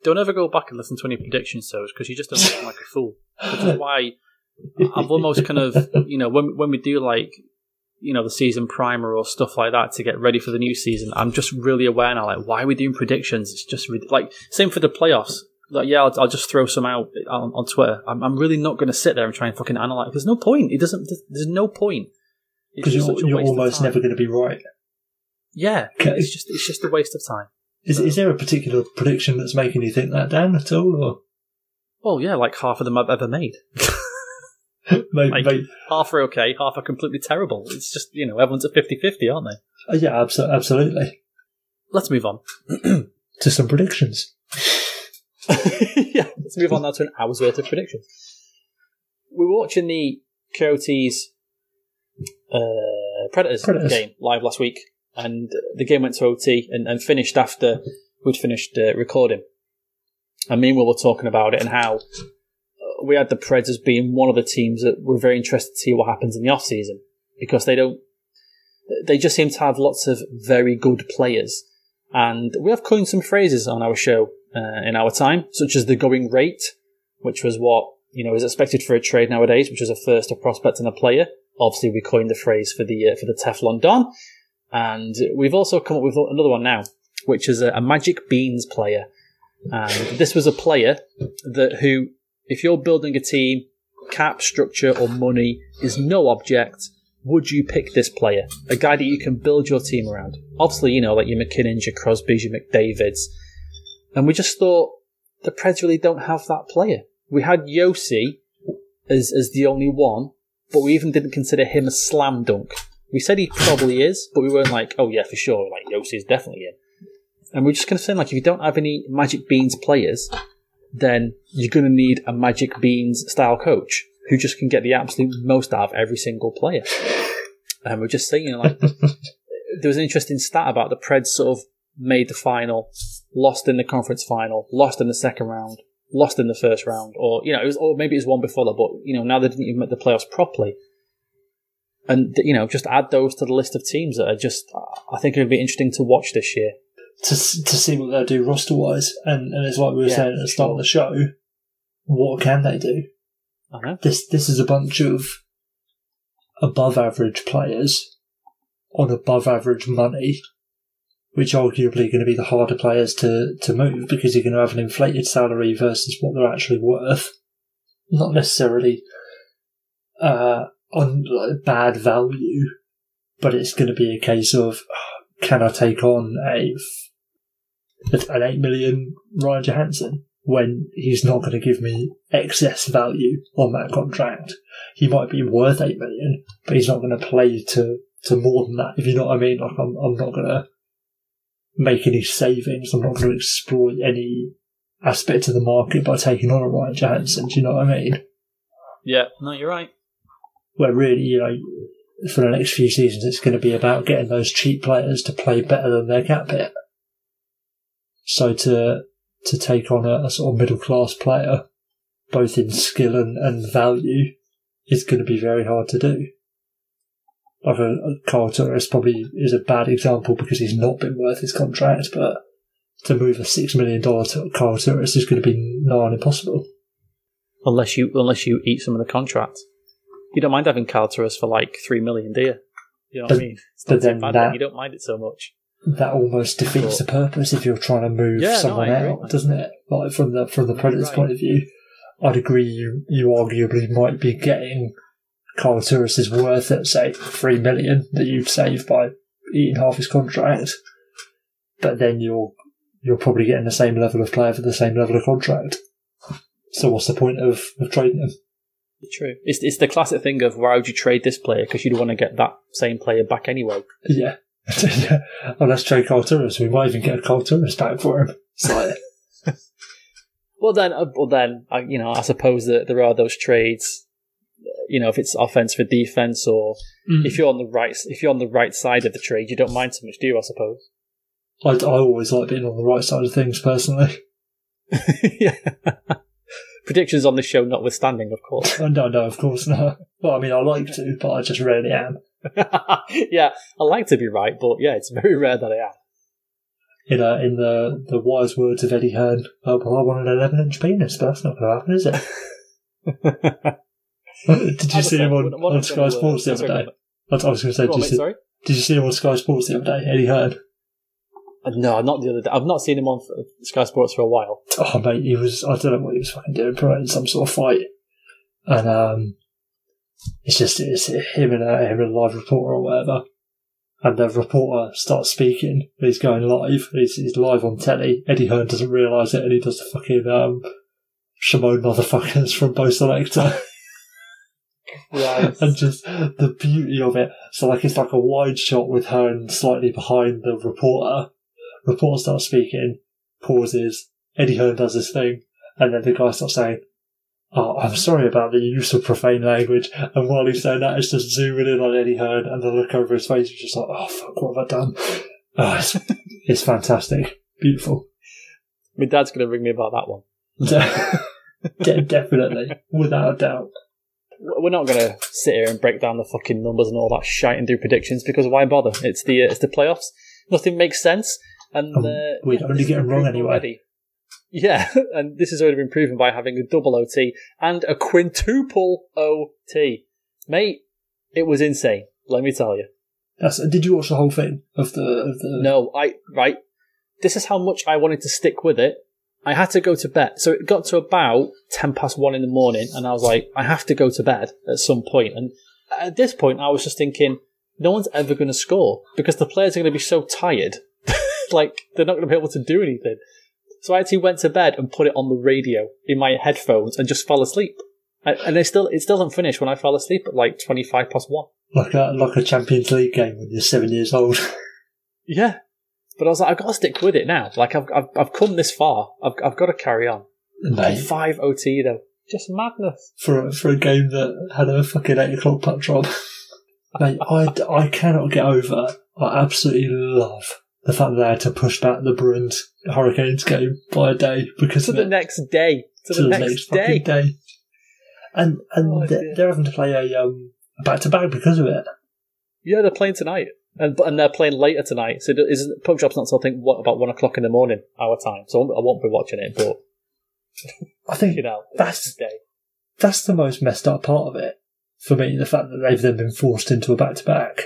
Don't ever go back and listen to any predictions, shows because you just don't sound like a fool. Which is why I've almost kind of *laughs* you know when when we do like you know the season primer or stuff like that to get ready for the new season, I'm just really aware now. Like, why are we doing predictions? It's just rid- like same for the playoffs. Like, yeah, I'll, I'll just throw some out on, on Twitter. I'm, I'm really not going to sit there and try and fucking analyze. There's no point. It doesn't. There's no point. Because you're, you're almost never going to be right. Yeah, it's just it's just a waste of time. Is, is there a particular prediction that's making you think that, Dan, at all? Or Well, yeah, like half of them I've ever made. *laughs* maybe, Like- maybe- half are okay, half are completely terrible. It's just, you know, everyone's at 50 50, aren't they? uh, yeah, abso- absolutely. Let's move on. *clears throat* To some predictions. *laughs* yeah, let's move on now to an hour's worth of predictions. We were watching the Coyotes uh, Predators, Predators. game live last week, and the game went to OT and, and finished after we'd finished uh, recording. And me and Will were talking about it and how uh, we had the Preds as being one of the teams that we're very interested to see what happens in the off season because they don't. They just seem to have lots of very good players, and we have coined some phrases on our show uh, in our time, such as the going rate, which was what you know is expected for a trade nowadays, which is a first, a prospect, and a player. Obviously, we coined the phrase for the uh, for the Teflon Don, and we've also come up with another one now, which is a, a Magic Beans player. And this was a player that who, if you're building a team, cap structure or money is no object. Would you pick this player? A guy that you can build your team around. Obviously, you know, like your MacKinnons, your Crosbys, your McDavids. And we just thought the Preds really don't have that player. We had Josi as, as the only one, but we even didn't consider him a slam dunk. We said he probably is, but we weren't like, oh yeah, for sure, like Josi is definitely in. And we're just saying, like, if you don't have any Magic Beans players, then you're going to need a Magic Beans style coach who just can get the absolute most out of every single player. And we're just saying, like, *laughs* there was an interesting stat about the Preds sort of made the final, lost in the conference final, lost in the second round, lost in the first round, or you know, it was, or maybe it was one before that, but you know, now they didn't even make the playoffs properly. And you know, just add those to the list of teams that are just, uh, I think it would be interesting to watch this year. to to see what they'll do roster wise, and and it's like we were Yeah, saying at the start of the show. What can they do? I know. This this is a bunch of above average players on above average money, which arguably are going to be the harder players to to move because you're going to have an inflated salary versus what they're actually worth. Not necessarily uh, on bad value, but it's going to be a case of *sighs* can I take on a an eight million Ryan Johansen when he's not going to give me excess value on that contract. He might be worth eight million, but he's not going to play to to more than that. If you know what I mean, like I'm I'm not going to make any savings. I'm not going to exploit any aspect of the market by taking on a Ryan Johansen. Do you know what I mean? Yeah, no, you're right. Where really, you know, for the next few seasons, it's going to be about getting those cheap players to play better than their cap hit. So to to take on a, a sort of middle class player, both in skill and, and value, is going to be very hard to do. Like a, a Kyle Turris probably is a bad example because he's not been worth his contract, but to move a six million dollar to Kyle Turris is going to be nigh on impossible. Unless you unless you eat some of the contract, you don't mind having Kyle Turris for like three million, do you? You know what I mean? But then bad, that- you don't mind it so much. that almost defeats the purpose if you're trying to move Yeah, someone agree. out, doesn't it? Like from the from the Predators' right. point of view, I'd agree. You you arguably might be getting Kyle Turris' is worth at say three million that you'd save by eating half his contract, but then you're you're probably getting the same level of player for the same level of contract. So what's the point of, of trading him? True. It's it's the classic thing of why would you trade this player because you'd want to get that same player back anyway. Yeah. *laughs* yeah. Oh, let's trade Kyle Turris. We might even get a Kyle Turris back for him. *laughs* Well then, uh, well then, I, you know, I suppose that there are those trades. You know, if it's offense for defense, or if you're on the right, if you're on the right side of the trade, you don't mind so much, do you? I suppose. I, I always like being on the right side of things personally. *laughs* *laughs* yeah. Predictions on the show notwithstanding, of course. Oh, no, no, of course not. Well, I mean, I like to, but I just rarely am. *laughs* yeah, I like to be right, but yeah, it's very rare that I am. In, uh, in the, the wise words of Eddie Hearn, oh, well, I want an 11 inch penis, but that's not going to happen, is it? Did you see him on, on Sky Sports the other day? I was going to say, did you, see, did you see him on Sky Sports the other day, Eddie Hearn? Uh, No, not the other day. I've not seen him on f- Sky Sports for a while. Oh, mate, he was, I don't know what he was fucking doing, probably in some sort of fight. And, um, it's just, it's him and a, him and a live reporter or whatever. And the reporter starts speaking, he's going live, he's, he's live on telly. Eddie Hearn doesn't realise it, and he does the fucking, um, Shimon motherfuckers from Bo' Selecta. *laughs* Right. and just the beauty of it. So like it's like a wide shot with her and slightly behind the reporter. Reporter starts speaking, pauses. Eddie Hearn does this thing, and then the guy starts saying, Oh, I'm sorry about the use of profane language. And while he's saying that, it's just zooming in on Eddie Hearn, and the look over his face is just like, oh, fuck, what have I done? Oh, it's, *laughs* it's fantastic. Beautiful. My dad's going to ring me about that one. *laughs* De- definitely. Without a doubt. We're not going to sit here and break down the fucking numbers and all that shite and do predictions because why bother? It's the uh, it's the playoffs. Nothing makes sense, and Um, uh, we'd only get has 'em wrong anyway. already. Yeah, *laughs* and this has already been proven by having a double OT and a quintuple OT. Mate, it was insane. Let me tell you. That's, did you watch the whole thing of the of the? No, I right. This is how much I wanted to stick with it. I had to go to bed, so it got to about ten past one in the morning, and I was like, I have to go to bed at some point. And at this point, I was just thinking, no one's ever going to score because the players are going to be so tired, *laughs* like they're not going to be able to do anything. So I actually went to bed and put it on the radio in my headphones and just fell asleep. And and it still it still didn't finish when I fell asleep at like twenty five past one. Like a like a Champions League game when you're seven years old. *laughs* Yeah. But I was like, I've got to stick with it now. Like, I've, I've, I've come this far. I've, I've got to carry on. Mate, Five OT, though. Just madness. for a, for a game that had a fucking eight o'clock puck drop. *laughs* Mate, I, I cannot get over. I absolutely love the fact that they had to push back the Bruins Hurricanes game by a day because To of the it. next day. To, to the, next, day. fucking day. And and Oh, they're, they're having to play a um back to back because of it. Yeah, they're playing tonight. And, and they're playing later tonight. So isn't, Puck Drop's not I think, what, about one o'clock in the morning, our time. So I won't be watching it, but, I think you know, That's- that's the most messed up part of it for me. The fact that they've then been forced into a back to back.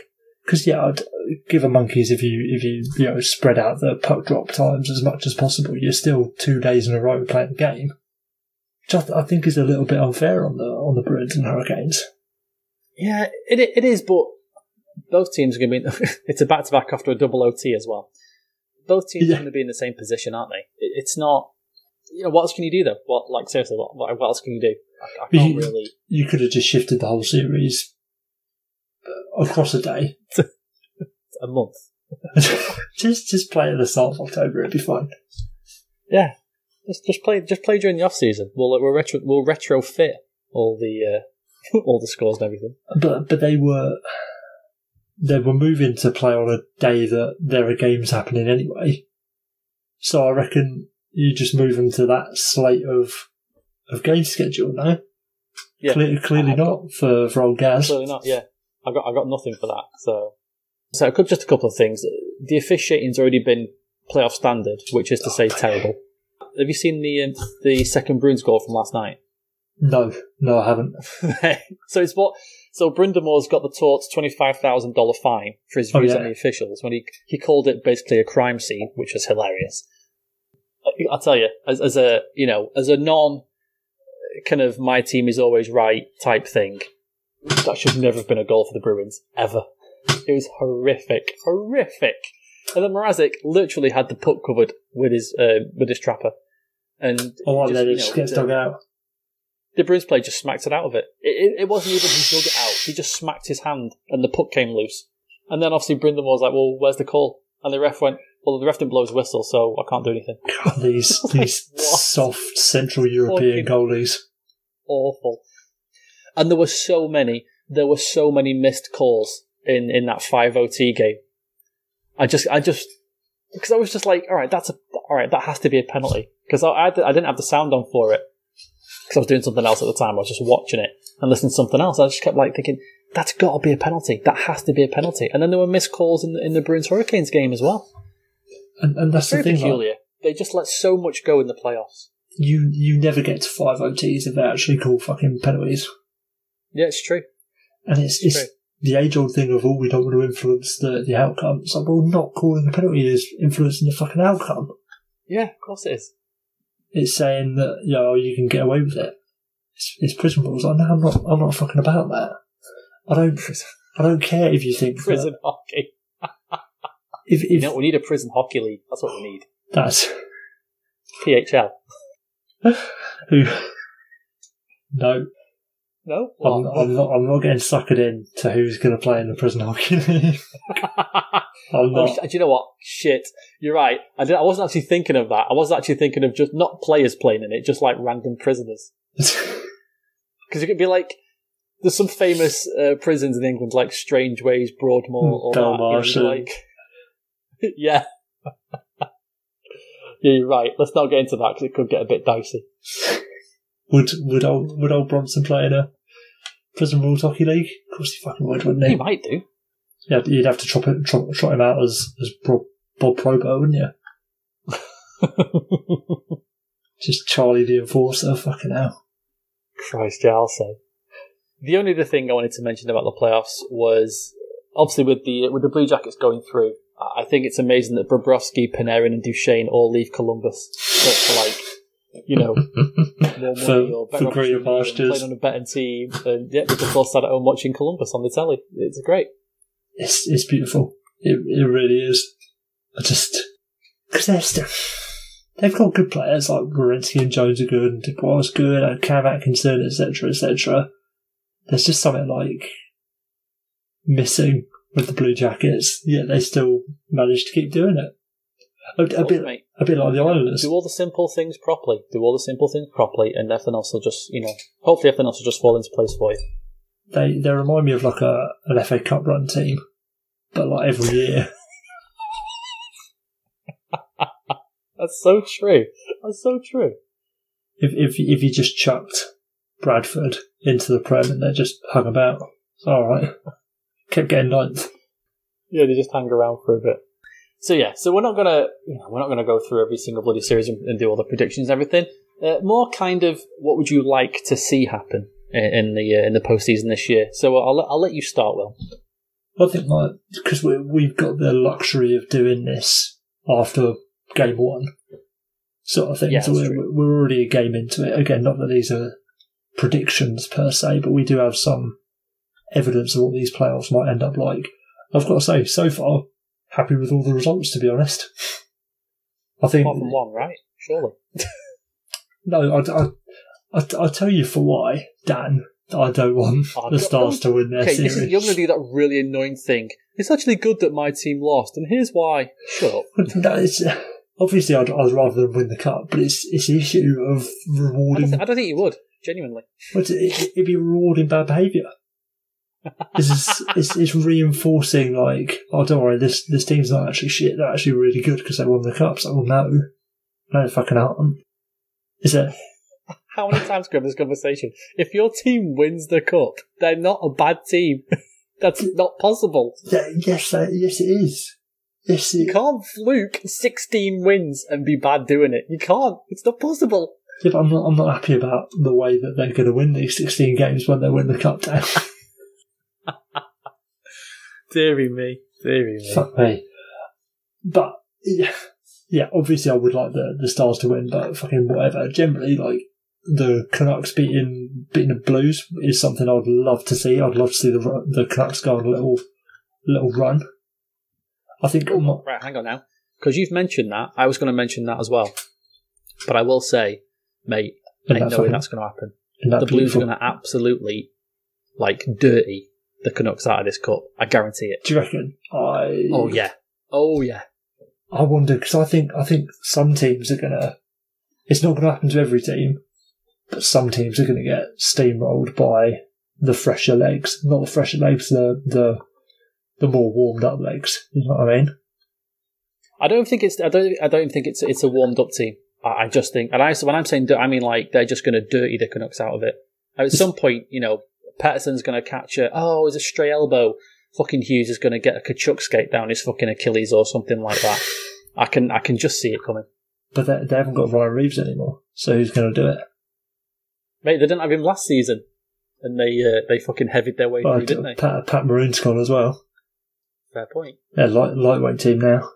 Because yeah, I'd give a monkeys if you if you you know spread out the puck drop times as much as possible. You're still two days in a row playing the game, which I, th- I think is a little bit unfair on the on the Bruins and Hurricanes. Yeah, it, it is, but both teams are going to be, *laughs* it's a back to back after a double OT as well. Both teams Yeah. are going to be in the same position, aren't they? It, it's not, you know, what else can you do though? What, like, seriously, what, what, else can you do? I, I can't You- really. You could have just shifted the whole series uh, across a day. *laughs* A month. *laughs* just just play at the start of October. It'd be fine. Yeah. Just, just play, just play during the off season. We'll, we'll retro, we'll retrofit all the, uh, all the scores and everything. But but they were they were moving to play on a day that there are games happening anyway. So I reckon you just move them to that slate of of game schedule. No, Yeah. Cle- clearly not for for old Gaz. Clearly not, yeah. I got I got nothing for that. So, so a cou- just a couple of things. The officiating's already been playoff standard, which is to say terrible. Have you seen the um, the second Bruins goal from last night? No, no, I haven't. *laughs* so it's what. So Brind'Amour's got the Torts twenty five thousand dollar fine for his Oh, views yeah. on the officials when he he called it basically a crime scene, which was hilarious. I- I'll tell you, as as a you know as a non kind of my team is always right type thing, that should never have been a goal for the Bruins ever. It was horrific, horrific. And then Mrazek literally had the puck covered with his uh, with his trapper, and oh, just, you it just know, gets the- dug out. The Bruins player just smacked it out of it. It, it, it wasn't even he dug it out. He just smacked his hand and the puck came loose. And then obviously Brind'Amour was like, well, where's the call? And the ref went, well, the ref didn't blow his whistle, so I can't do anything. God, these *laughs* these what? soft Central European Fucking- goalies. Awful. And there were so many, there were so many missed calls in, in that 5 OT game. I just, I just, because I was just like, alright, that's a, alright, that has to be a penalty. Because I, I, I didn't have the sound on for it. Because I was doing something else at the time. I was just watching it and listening to something else. I just kept like thinking, that's got to be a penalty. That has to be a penalty. And then there were missed calls in the, in the Bruins Hurricanes game as well. And, and that's Very the thing. Like, peculiar. They just let so much go in the playoffs. you you never get to five OTs if they actually call fucking penalties. Yeah, it's true. And it's, it's True. the age old thing of, oh, we don't want to influence the, the outcome. It's like, well, not calling a penalty is influencing the fucking outcome. Yeah, of course it is. It's saying that, you know, you can get away with it. It's, it's prison rules. Like, no, I'm not, I'm not fucking about that. I don't, I don't care if you think that Prison hockey. if, You if know, we need a prison hockey league. That's what we need. that's PHL. *laughs* who, no, No? I'm, I'm not, I'm not getting suckered in to who's going to play in the prison *laughs* hockey league. *laughs* I'm Oh, not. sh- do you know what? Shit, you're right. I, I wasn't actually thinking of that. I was actually thinking of just not players playing in it, just like random prisoners. *laughs* Because it could be like there's some famous uh, prisons in England, like Strangeways, Broadmoor, or Belmarsh that. you know, like, yeah, yeah, you're right. Let's not get into that because it could get a bit dicey. Would would old would old Bronson play in a prison rules hockey league? Of course he fucking would, wouldn't He he? might do. Yeah, you'd have to trot, it, trot, trot him out as as Bob, Bob Probo, wouldn't you? *laughs* Just Charlie the Enforcer, fucking hell. Christ, yeah, I'll say. The only other thing I wanted to mention about the playoffs was obviously with the with the Blue Jackets going through. I think it's amazing that Bobrovsky, Panarin, and Duchene all leave Columbus for, for like you know *laughs* more money For- or for better greener opportunity pastures. playing on a better team. And yeah, we just all sat at home watching Columbus on the telly. It's great. It's it's beautiful. It it really is. I just because they're still they've got good players like Werenski and Jones are good, and Dubois is good, and Cam Atkinson, etc., etc. There's just something like missing with the Blue Jackets. Yet they still manage to keep doing it. A, a bit Mate, a bit like the Islanders. do all the simple things properly. Do all the simple things properly, and everything else will just you know hopefully everything else will just fall into place for you. They they remind me of like a an FA Cup run team, but like every year. *laughs* That's so true. That's so true. if if if you just chucked Bradford into the Prem and they just hung about, it's all right. *laughs* Kept getting ninth. Yeah, they just hang around for a bit. So yeah, so we're not gonna, you know, we're not gonna go through every single bloody series and, and do all the predictions and everything. Uh, more kind of, what would you like to see happen in, in the uh, in the postseason this year? So I'll let- I'll let you start, Will. I think like because we we've got the luxury of doing this after game one, sort of thing. Yeah, so we're, we're already a game into it. Again, not that these are predictions per se, but we do have some evidence of what these playoffs might end up like. I've got to say, so far, happy with all the results. To be honest, I think Apart from one, right? Surely. *laughs* No, I, I, I, I'll tell you for why, Dan, I don't want Oh, the Stars to win their Okay, series. this is, you're going to do that really annoying thing. It's actually good that my team lost, and here's why. Shut up. *laughs* That is, obviously, I'd, I'd rather them win the cup, but it's it's the issue of I don't, rewarding. th- I don't think you would, genuinely. But it, it'd be rewarding bad behaviour. This is it's, it's reinforcing like, oh, don't worry, this this team's not actually shit. They're actually really good because they won the cup. So, oh no, no, fucking aren't. Is it? How many times can we have this conversation? If your team wins the cup, they're not a bad team. That's not possible. Yeah, yes, uh, yes, it is. Yes, You it, can't fluke 16 wins and be bad doing it. You can't. It's not possible. Yeah, but I'm not. I'm not happy about the way that they're going to win these 16 games when they win the cup. Down. *laughs* Deary me. Deary me. Fuck me. But yeah, yeah. Obviously, I would like the the Stars to win, but fucking whatever. Generally, like the Canucks beating beating the Blues is something I'd love to see. I'd love to see the ru- the Canucks go on a little little run. I think oh, my- Right, hang on now. Because you've mentioned that. I was going to mention that as well. But I will say, mate, in ain't that no way fucking- that's going to happen. that The Blues are going to absolutely, like, dirty the Canucks out of this cup. I guarantee it. Do you reckon? I Oh, yeah. Oh, yeah. I wonder because I think I think some teams are gonna. It's not going to happen to every team, but some teams are going to get steamrolled by the fresher legs. Not the fresher legs, the the the more warmed up legs. You know what I mean? I don't think it's. I don't. I don't think it's. It's a warmed up team. I, I just think, and I. So when I'm saying, I mean like they're just going to dirty the Canucks out of it. At some point, you know, Pettersson's going to catch a. Oh, it's a stray elbow. Fucking Hughes is going to get a Tkachuk skate down his fucking Achilles or something like that. I can. I can just see it coming. But they, they haven't got Ryan Reaves anymore, so who's going to do it? Mate, they didn't have him last season, and they uh, they fucking heavied their way Well, through, didn't they? Pat, Pat Maroon's gone as well. Fair point. Yeah, light, lightweight team now.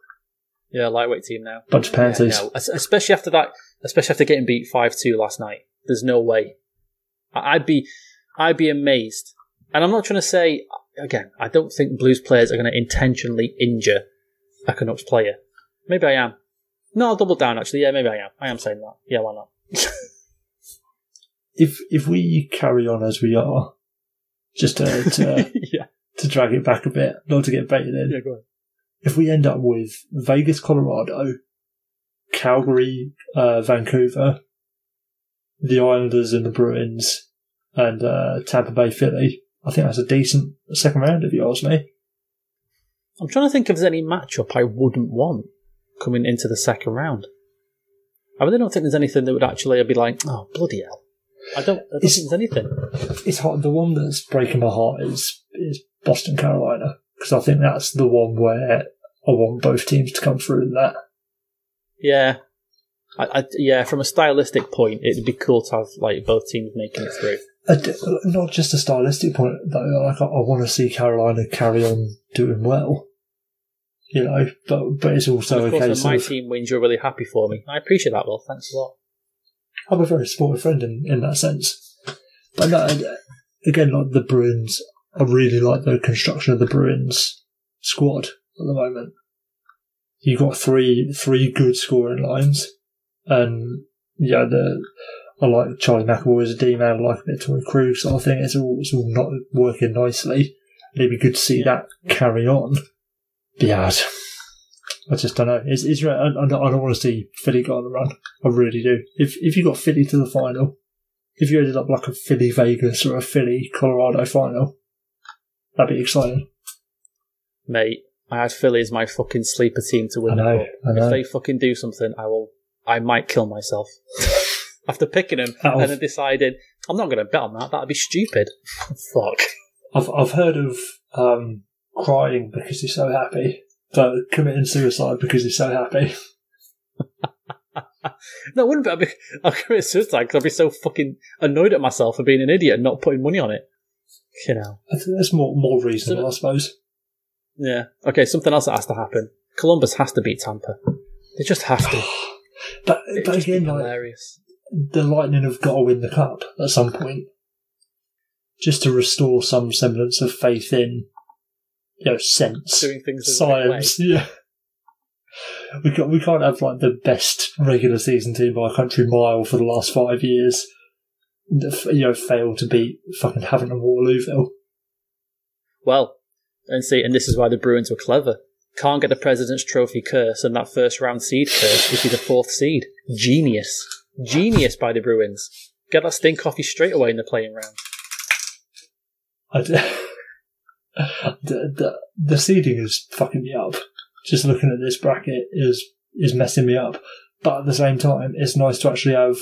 Yeah, lightweight team now. Bunch of Yeah, pansies. no, es- especially after that, especially after getting beat five two last night. There's no way. I'd be, I'd be amazed. And I'm not trying to say again. I don't think Blues players are going to intentionally injure a Canucks player. Maybe I am. No, I'll double down. Actually, yeah, maybe I am. I am saying that. Yeah, why not? If if we carry on as we are, just to to, *laughs* yeah, to drag it back a bit, not to get baited in. yeah, go on. if we end up with Vegas, Colorado, Calgary, uh, Vancouver, the Islanders and the Bruins, and uh, Tampa Bay, Philly, I think that's a decent second round if you ask me. I'm trying to think if there's any matchup I wouldn't want coming into the second round. I really don't think there's anything that would actually be like, oh bloody hell. I don't. I don't It's- think there's anything. It's hard. The one that's breaking my heart is is Boston, Carolina, because I think that's the one where I want both teams to come through in that. Yeah, I, I, yeah. From a stylistic point, it'd be cool to have like both teams making it through. Not just a stylistic point though. Like I, I want to see Carolina carry on doing well, you know. But but it's also of a course, when my of team wins, you're really happy for me. I appreciate that, Will. Thanks a lot. I'm a very supportive friend in, in that sense. But no, uh, again, like the Bruins, I really like the construction of the Bruins squad at the moment. You've got three three good scoring lines, and yeah, the I like Charlie McAvoy as a D man. I like a bit of Torey Krug sort of thing. It's all it's all not working nicely. And it'd be good to see that carry on. But yeah, I just don't know. It's, it's I, I don't want to see Philly go on the run. I really do. If if you got Philly to the final, if you ended up like a Philly Vegas or a Philly Colorado final, that'd be exciting. Mate, I had Philly as my fucking sleeper team to win I know. I know. If they fucking do something, I will. I might kill myself *laughs* after picking him of- and then deciding I'm not going to bet on that. That'd be stupid. *laughs* Fuck. I've I've heard of um, crying because he's so happy, but committing suicide because he's so happy. No, it wouldn't be. I'd, *laughs* commit suicide because I'd be so fucking annoyed at myself for being an idiot and not putting money on it. You know. I think that's more more reasonable, I suppose. Yeah. Okay. Something else that has to happen. Columbus has to beat Tampa. They just have to. *sighs* But but again, like hilarious. The Lightning have got to win the cup at some point, just to restore some semblance of faith in, you know, sense, Doing things science. Yeah, we can't we can't have like the best regular season team by a country mile for the last five years. that You know, fail to beat fucking Havant and Waterlooville. Well, and see, and this is why the Bruins were clever. Can't get the President's Trophy curse and that first round seed curse, which is the fourth seed. Genius. Genius by the Bruins. Get that stink off you straight away in the playing round. I d- *laughs* the, the the seeding is fucking me up. Just looking at this bracket is is messing me up. But at the same time, it's nice to actually have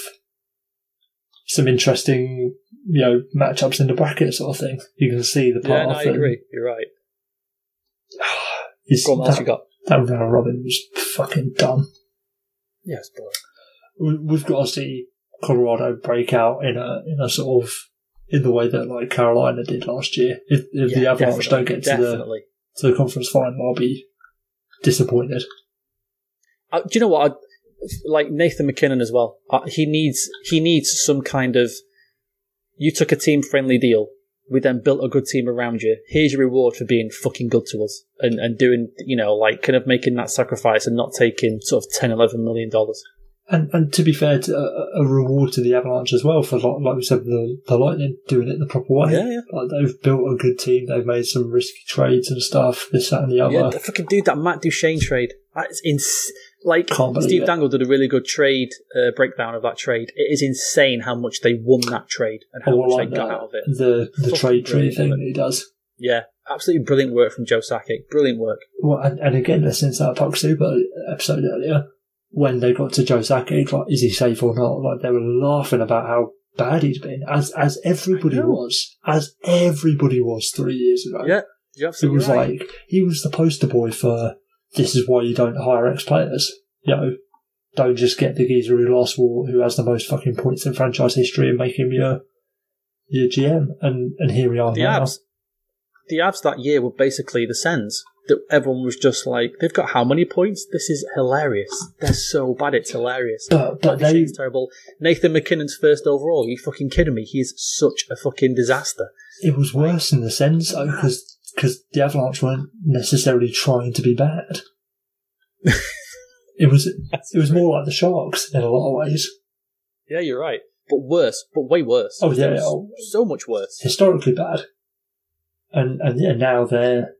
some interesting, you know, matchups in the bracket sort of thing. You can see the Yeah, path. no, I agree. You're right. *sighs* Go on, what else that, you got? that round robin was fucking dumb. Yes, boy. We- We've got to see Colorado break out in a in a sort of in the way that like Carolina did last year. If, if the Avalanche don't get to the to the conference final, I'll be disappointed. Uh, do you know what? I, like Nathan MacKinnon as well. Uh, he needs he needs some kind of. You took a team friendly deal. We then built a good team around you. Here's your reward for being fucking good to us and, and doing, you know, like kind of making that sacrifice and not taking sort of 10, 11 million dollars. And and to be fair, to, a, a reward to the Avalanche as well for like, like we said, the the Lightning doing it the proper way. Yeah, yeah. Like they've built a good team. They've made some risky trades and stuff. This, that, and the other. Yeah, the fucking dude, that Matt Duchene trade. That's ins- Like, Steve it. Dangle did a really good trade uh, breakdown of that trade. It is insane how much they won that trade and how I much like they got out of it. The the trade tree thing that he does. Yeah, absolutely brilliant work from Joe Sakic. Brilliant work. Well, and, and again, since that Puck Soup episode earlier, when they got to Joe Sakic, like, is he safe or not? Like, they were laughing about how bad he'd been, as as everybody was, as everybody was three years ago. Yeah, you're It was right. like he was the poster boy for this is why you don't hire ex players. You know, don't just get the geezer who lost war who has the most fucking points in franchise history and make him your your GM. And and here we are the now. Avs, the Avs that year were basically the Sens. That everyone was just like, they've got how many points? This is hilarious. They're so bad, it's hilarious. But but they terrible. Nathan MacKinnon's first overall. Are you fucking kidding me? He's such a fucking disaster. it was worse in the sense though because the Avalanche weren't necessarily trying to be bad. it was it was more like the Sharks in a lot of ways. Yeah, you're right. But worse, but way worse. Oh, yeah, oh. so much worse. historically bad. And and yeah, now they're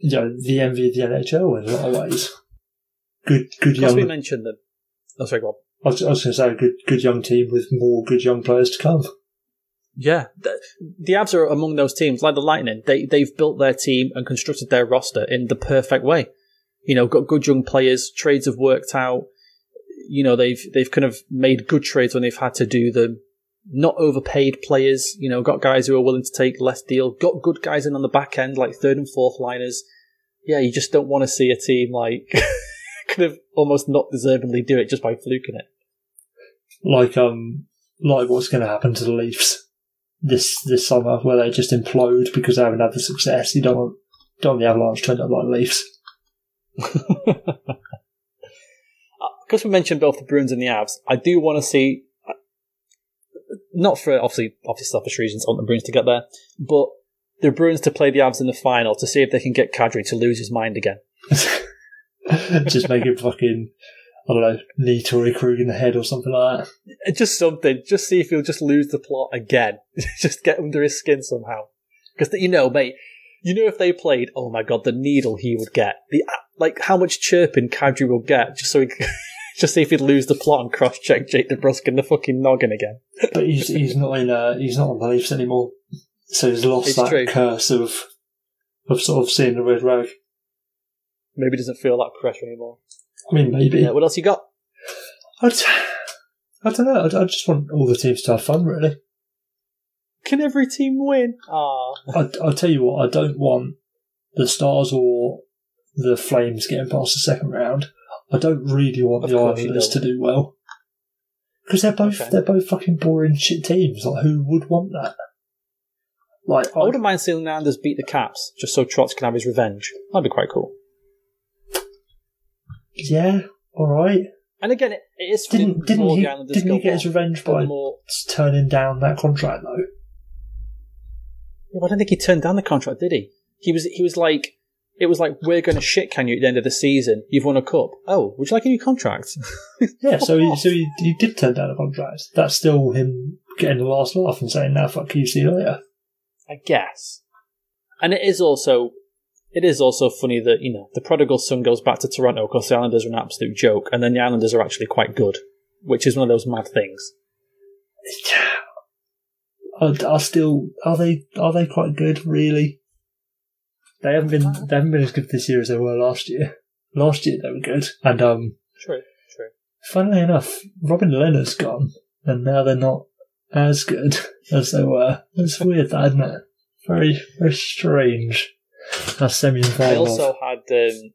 you know, the envy of the NHL in a lot of ways. Good, good young. Because we mentioned them. Oh, sorry, on. I was, was going to say a good, good young team with more good young players to come. Yeah, the, the Avs are among those teams, like the Lightning. They they've built their team and constructed their roster in the perfect way. You know, got good young players. Trades have worked out. You know, they've they've kind of made good trades when they've had to do them. Not overpaid players. You know, got guys who are willing to take less deal. Got good guys in on the back end, like third and fourth liners. Yeah, you just don't want to see a team like *laughs* kind of almost not deservingly do it just by fluking it. Like, um, like what's going to happen to the Leafs this, this summer where they just implode because they haven't had the success. You don't want, don't want the Avalanche to end up like the Leafs. *laughs* because we mentioned both the Bruins and the Avs, I do want to see, not for obviously obviously selfish reasons, I want the Bruins to get there, but the Bruins to play the Avs in the final to see if they can get Kadri to lose his mind again. *laughs* just make him fucking, I don't know, knee Torey Krug in the head or something like that. Uh, just something, just see if he'll just lose the plot again. *laughs* just get under his skin somehow. Because you know, mate, you know if they played, oh my god, the needle he would get, the uh, like how much chirping Kadri will get, just so he. *laughs* Just see if he'd lose the plot and cross-check Jake DeBrusk in the fucking noggin again. But he's he's not in uh, he's not on the Leafs anymore, so he's lost It's that true. curse of of sort of seeing the red rag. Maybe doesn't feel that pressure anymore. I mean, maybe. Yeah, what else you got? I'd, I don't know. I, I just want all the teams to have fun, really. Can every team win? Ah, I, I'll tell you what. I don't want the Stars or the Flames getting past the second round. I don't really want Of the Islanders to don't. well because they're both Okay. they're both fucking boring shit teams. Like, who would want that? Like, I wouldn't mind seeing the Islanders beat the Caps just so Trotz can have his revenge. That'd be quite cool. yeah, all right. And again, it, it is Didn't didn't he didn't he get his revenge by more. turning down that contract though? Yeah, but I don't think he turned down the contract, did he? He was he was like, it was like, we're going to shit can you at the end of the season. You've won a cup. Oh, would you like a new contract? *laughs* Yeah, so he, so he, he did turn down a contract. That's still him getting the last laugh and saying, "Now fuck you, see you later." I guess. And it is also, it is also funny that you know the prodigal son goes back to Toronto because the Islanders are an absolute joke, and then the Islanders are actually quite good, which is one of those mad things. *sighs* Are, are still are they are they quite good? Really? They haven't been they haven't been as good this year as they were last year. Last year they were good, and um, True, true. funnily enough, Robin Lehner's gone, and now they're not as good *laughs* as they were. It's weird, that isn't it? Very very strange. That's semi I also had, um,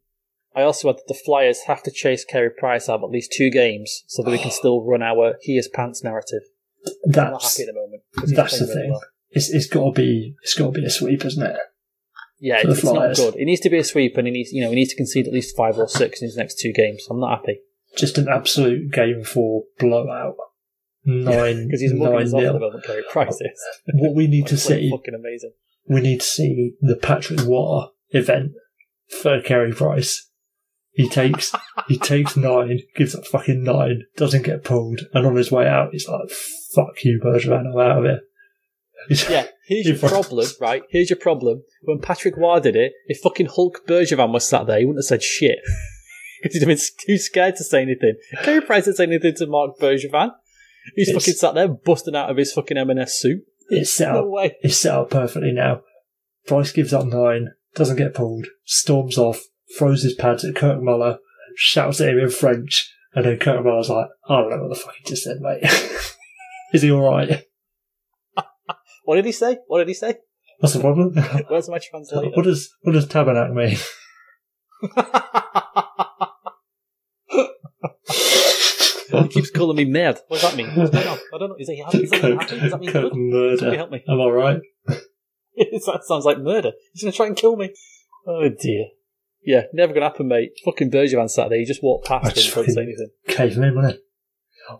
I also had that the Flyers have to chase Carey Price out of at least two games so that we can still run our he is pants narrative. I'm not That's happy at the moment. that's the thing. well. it's it's got to be it's got to be a sweep, isn't it? Yeah, For it's not good. It needs to be a sweep, and he needs, you know, he needs to concede at least five or six in his next two games. I'm not happy Just an absolute game four blowout. *laughs* Nine because he's nine us off at the nil. Carey Price *laughs* What we need to *laughs* see, fucking amazing. we need to see the Patrick Roy event for Carey Price. He takes he takes nine, gives up fucking nine, doesn't get pulled, and on his way out, he's like, "Fuck you, Bergevin, I'm out of here." Yeah, here's your *laughs* problem, right? Here's your problem. When Patrick Roy did it, if fucking Hulk Bergevin was sat there, he wouldn't have said shit. *laughs* Because he'd have been too scared to say anything. Carey Price didn't say anything to Marc Bergevin. He's It's- fucking sat there busting out of his fucking M&S suit. It's *laughs* set No up. way. It's set up perfectly now. Price gives up nine, doesn't get pulled, storms off, throws his pads at Kirk Muller, shouts at him in French, and then Kirk Muller's like, "I don't know what the fuck he just said, mate. Is he all right? What did he say? What did he say? What's the problem? *laughs* Where's my translator? what does what does tabernacle mean?" he keeps calling me mad. What does that mean? What's going on? I don't know. Is he happy? Is that Kirk, happy? Does that mean Kirk good? Somebody murder. help me. Am I right? *laughs* that sounds like murder. He's going to try and kill me. Oh dear. Yeah, never going to happen, mate. Fucking Bergevin Saturday. He just walked I past just and didn't say anything. Cave him in, wouldn't it?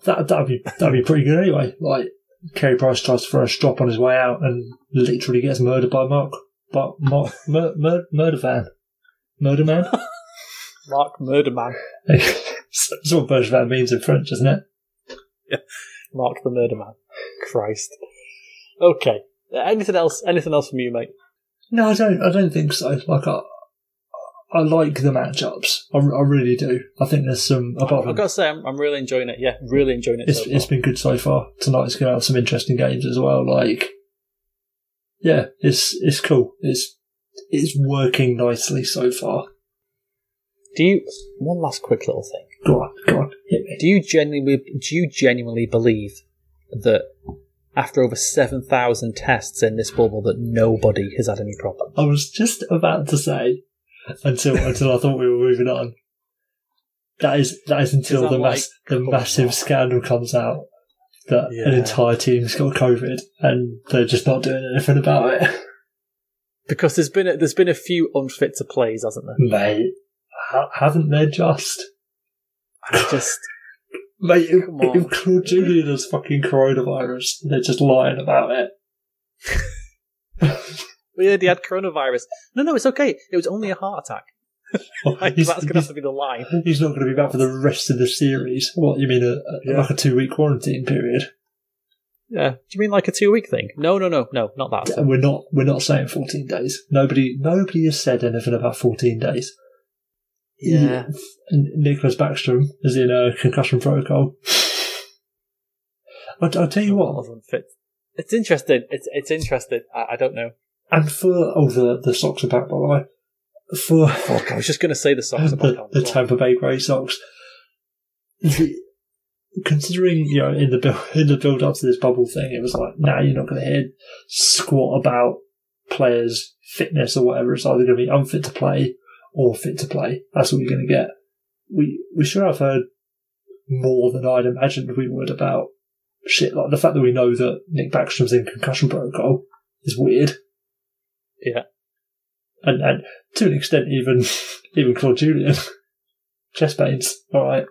That that'd be that'd be pretty good anyway. Like Carey Price tries to throw a strop on his way out and literally gets murdered by Mark, but Mark mur, mur, murder van, murder man. *laughs* Mark Murderman. That's what Bergevin means in French, isn't it? Yeah. *laughs* Mark the Murderman. Christ. Okay. Uh, Anything else? Anything else from you, mate? No, I don't. I don't think so. Like I, I like the matchups. I, I really do. I think there's some. Apart I've got to say, I'm I'm really enjoying it. Yeah, really enjoying it. it's so it's been good so far. Tonight's going to have some interesting games as well. Like, yeah, it's it's cool. It's it's working nicely so far. Do you? One last quick little thing. Go on, go on, hit me. Do you genuinely? Do you genuinely believe that after over seven thousand tests in this bubble, that nobody has had any problem? I was just about to say until until I thought we were moving on. That is that is until the mass, like, the massive scandal comes out that an entire team's got COVID and they're just not doing anything about it. Because there's been a, there's been a few unfit to plays, hasn't there? Mate, ha- haven't they just? I just *laughs* Mate, if, if Claude Julien has fucking coronavirus, they're just lying about it. *laughs* well, yeah, he had coronavirus. No, no, it's okay. It was only a heart attack. Oh, *laughs* like, he's, that's going to have to be the line. he's not going to be back for the rest of the series. What, you mean a, a- Yeah. like a two week quarantine period? Yeah. Do you mean like a two week thing? No, no, no, no, not that. And we're not we're not saying 14 days. Nobody nobody has said anything about 14 days. Yeah. And Nicholas Backstrom is in a concussion protocol. *sighs* I'll, I'll tell you Lot what, of unfit. It's interesting. It's it's interesting. I, I don't know. And for oh the the socks are back by the way. For Fuck, I was just going to say the socks are *laughs* back the, the Tampa Bay Grey Sox. The- considering you know in the build *laughs* in the build up to this bubble thing, it was like, nah, you're not going to hear squat about players' fitness or whatever. It's either going to be unfit to play or fit to play. That's what you're going to get. We we should have heard more than I'd imagined we would about shit like the fact that we know that Nick Backstrom's in concussion protocol is weird. Yeah. And and to an extent even *laughs* even Claude Julien. Chest pains. Alright.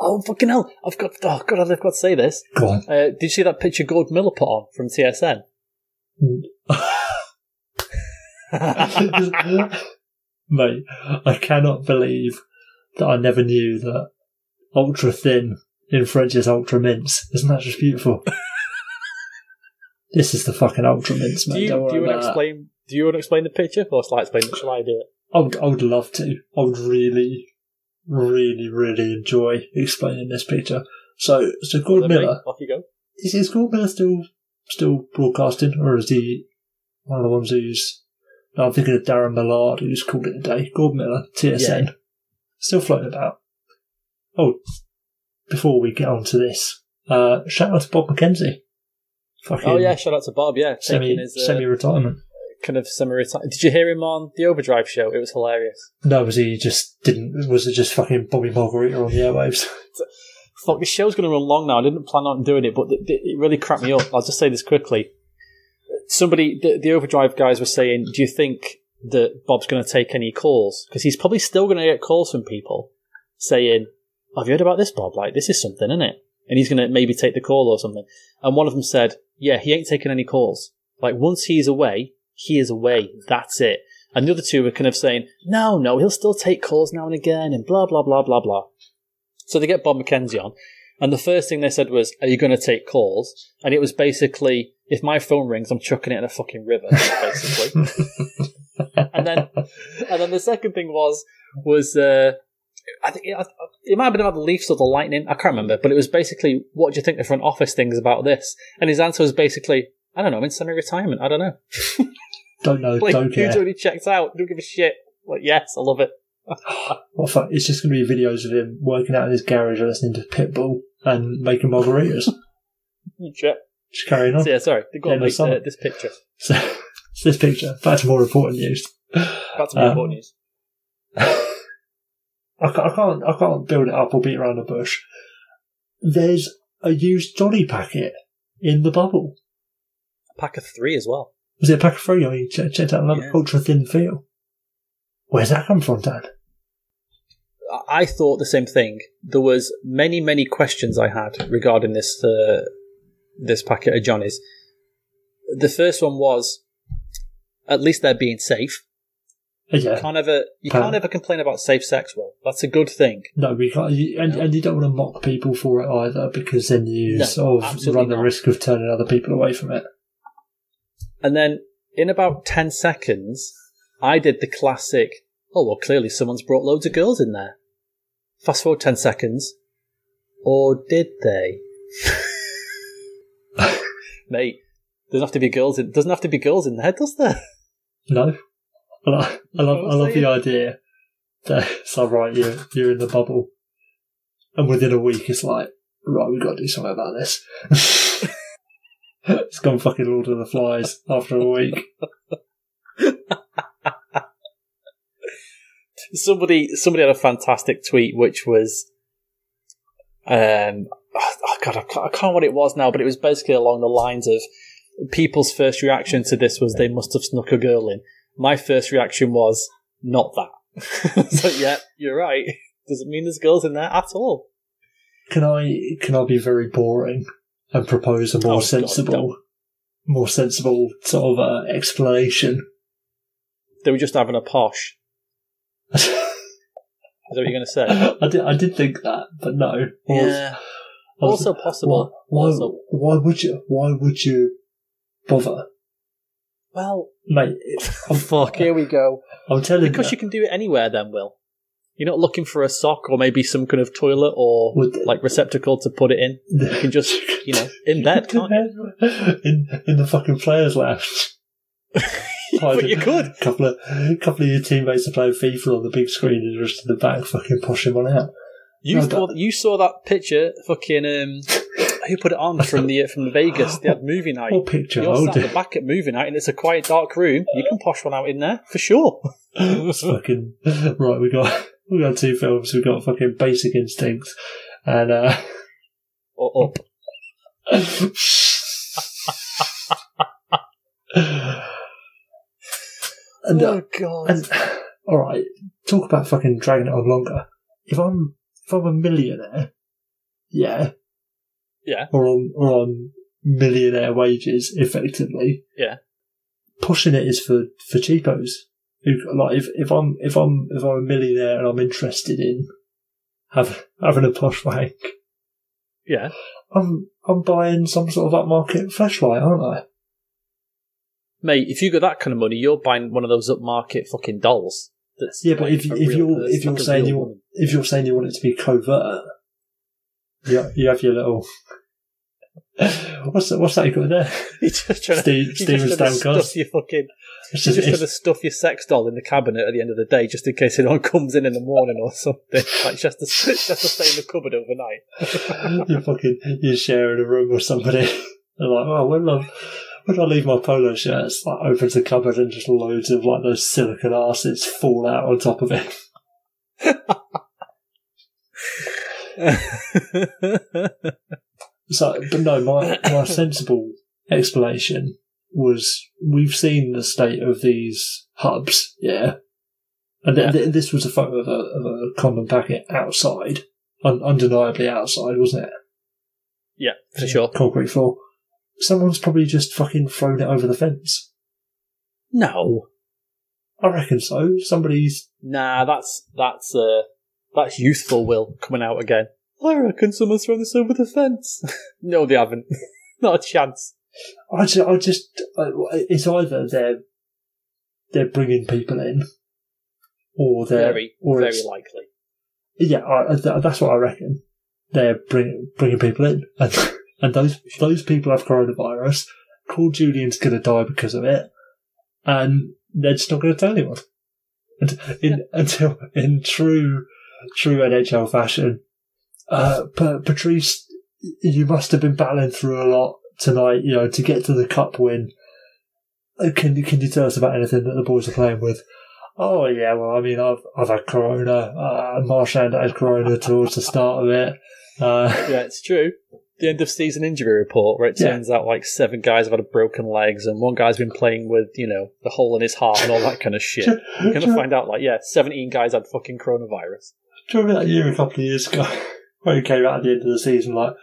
Oh fucking hell! I've got. Oh god, I've got to say this. Go on. Uh, did you see that picture Gord Miller put on from TSN? *laughs* Mate, I cannot believe that I never knew that ultra thin in French is ultra mince. Isn't that just beautiful? *laughs* this is the fucking ultra mince, mate. do you, Don't you want to explain? Do you want to explain the picture, or shall I explain it? Shall I do it? I would, I would love to. I would really, really, really enjoy explaining this picture. So, so Gordon. Miller, Off you go. is, is Gordon Miller still, still broadcasting, or is he one of the ones who's, no, I'm thinking of Darren Millard, who's called it a day. Gordon Miller, TSN, Yeah. still floating about. Oh, before we get on to this, uh, shout out to Bob McKenzie. Fucking Oh yeah, shout out to Bob. Yeah, semi his, uh, semi-retirement. kind of semi-retirement. Did you hear him on the Overdrive show? It was hilarious. No, was he just didn't, was it just fucking Bobby Margarita on the airwaves? *laughs* Fuck, this show's going to run long now. I didn't plan on doing it, but it, really cracked me up. I'll just say this quickly. Somebody, the, the Overdrive guys were saying, do you think that Bob's going to take any calls? Because he's probably still going to get calls from people saying, have you heard about this, Bob? Like, this is something, isn't it? And he's going to maybe take the call or something. And one of them said, yeah, he ain't taking any calls. Like, once he's away, he is away. That's it. And the other two were kind of saying, no, no, he'll still take calls now and again and blah, blah, blah, blah, blah. So they get Bob McKenzie on, and the first thing they said was, "Are you going to take calls?" And it was basically, "If my phone rings, I'm chucking it in a fucking river." Basically, *laughs* and then, and then the second thing was, was uh, I think it, it might have been about the Leafs or the Lightning. I can't remember, but it was basically, "What do you think the front office thinks about this?" And his answer was basically, "I don't know. I'm in semi-retirement. I don't know." *laughs* Don't know, Like, don't care. already checked out? Don't give a shit. Like, yes, I love it. *sighs* Well, fuck, it's just going to be videos of him working out in his garage and listening to Pitbull and making margaritas. *laughs* You check. just carrying on. So, yeah, sorry. Go on, mate, uh, this picture. So, *laughs* this picture, back to more important news. That's more Um, important news. I can't, I can't, I can't build it up or beat around the bush. There's a used Johnny packet in the bubble. A pack of three as well. Was it a pack of three? Or you check, checked out another Yeah. ultra thin feel? Where's that come from, Dan? I- I thought the same thing. There was many, many questions I had regarding this uh, this packet of Johnnies. The first one was, at least they're being safe. Yeah. Can't ever you Can't- can't ever complain about safe sex. Well, that's a good thing. No, we can't. You, and, and you don't want to mock people for it either, because then you No, oh, sort of run the not. risk of turning other people away from it. And then in about ten seconds, I did the classic. oh, well, clearly someone's brought loads of girls in there. Fast forward 10 seconds. Or did they? *laughs* Mate, doesn't have to be girls in, doesn't have to be girls in there, does there? No. I, I love, I love the idea that it's like, right, you're, you're in the bubble. And within a week, it's like, right, we've got to do something about this. *laughs* it's gone fucking Lord of the Flies after a week. somebody somebody had a fantastic tweet which was um oh god I can't, I can't remember what it was now but it was basically along the lines of people's first reaction to this was they must have snuck a girl in my first reaction was not that *laughs* so yeah you're right doesn't mean there's girls in there at all Can I can I be very boring and propose a more Oh, sensible, don't. more sensible sort of uh, explanation? they were just having a posh is that what you're going to say *laughs* I did I did think that, but no. I was- yeah I was- also possible Why, why, Also- why would you? Why would you bother, well mate? I'm, *laughs* fuck. here we go. I'm telling because you, because you can do it anywhere then will. You're not looking for a sock or maybe some kind of toilet or Would- like receptacle to put it in. You can just you know in *laughs* bed can't you? In in the fucking players' lounge. *laughs* but you could A couple of a couple of your teammates are playing FIFA on the big screen and just in the back fucking pushing one out. you No, saw you saw that picture fucking um who put it on from the from the Vegas they had *laughs* movie night What picture? you're Oh, sat at the back at movie night and it's a quiet dark room you can posh one out in there for sure *laughs* fucking right. We got we got two films. We got fucking Basic Instincts and uh, or up and, uh, oh god and *sighs* all right. Talk about fucking dragging it on longer. If I'm if I'm a millionaire, yeah, Yeah. or on or on millionaire wages, effectively, Yeah. pushing it is for for cheapos. Like if, if I'm if I'm if I'm a millionaire and I'm interested in have, having a posh wank, yeah I'm I'm buying some sort of upmarket flashlight, aren't I? mate if you got that kind of money you're buying one of those upmarket fucking dolls that's Yeah, but like if if you're person, if you're saying you woman. if you're saying you want it to be covert, yeah, you have your little. What's that? What's that you got there? *laughs* You're just trying to, Steve, you're Steven just trying to stuff your fucking It's You're just, just it's, to stuff your sex doll in the cabinet at the end of the day, just in case anyone *laughs* comes in in the morning or something. Like just to, just *laughs* to stay in the cupboard overnight. you're fucking you're sharing a room with somebody. They're like, oh, when I when I leave my polo shirt, it's like opens the cupboard and just loads of like those silicon asses fall out on top of it. So, but no, my my sensible explanation was we've seen the state of these hubs, yeah, and th- th- this was a photo of a, of a condom packet outside, un- undeniably outside, wasn't it? yeah, for sure. Concrete floor. Someone's probably just fucking thrown it over the fence. No, I reckon so. Somebody's nah, that's that's uh, that's youthful will coming out again. I reckon someone's thrown this over the fence. *laughs* no, they haven't. *laughs* Not a chance. I just, I just, it's either they're they're bringing people in, or they're Very, or very likely. Yeah, I, that's what I reckon. They're bring, bringing people in, *laughs* and, and those those people have coronavirus. Paul Julien's going to die because of it, and they're just not going to tell anyone. And in, Until, in true true NHL fashion, uh, Patrice, you must have been battling through a lot tonight, you know, to get to the cup win. Uh, Can you can you tell us about anything that the boys are playing with? Oh yeah, well, I mean, I've I've had Corona. Uh, Marchand had Corona towards the start of it. Uh, *laughs* Yeah, it's true. The end of season injury report, where it Yeah. turns out like seven guys have had broken legs, and one guy's been playing with you know the hole in his heart and all that kind of shit. You're *laughs* gonna find out like yeah, seventeen guys had fucking coronavirus. do you remember that year a couple of years ago where he came out at the end of the season like,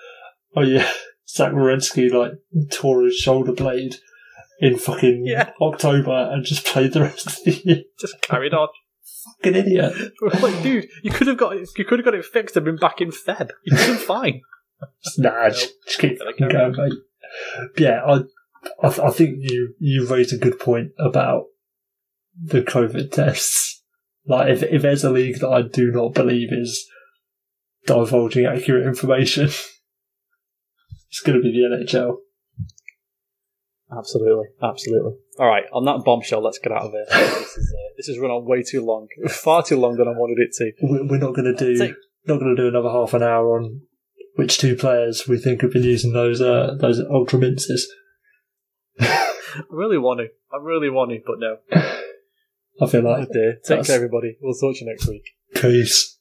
oh yeah, *laughs* Zach Werenski like tore his shoulder blade in fucking Yeah. October and just played the rest of the year. Just carried on. Fucking idiot. *laughs* like, dude, you could have got it, you could have got it fixed and been back in Feb. You'd been fine. *laughs* Nah, just, just keep Gotta fucking carry going, mate. Yeah, I, I, th- I think you you raised a good point about the COVID tests. Like, if, if there's a league that I do not believe is divulging accurate information, *laughs* it's going to be the NHL. Absolutely, absolutely. All right, on that bombshell, let's get out of here. *laughs* this, is, uh, this has run on way too long, far too long than I wanted it to. We- We're not going to do Take- not going to do another half an hour on which two players we think have been using those uh, those ultra minces. I really want to. I really want to, but no. *laughs* I feel Oh like dear. Take care, everybody. We'll talk to you next week. peace.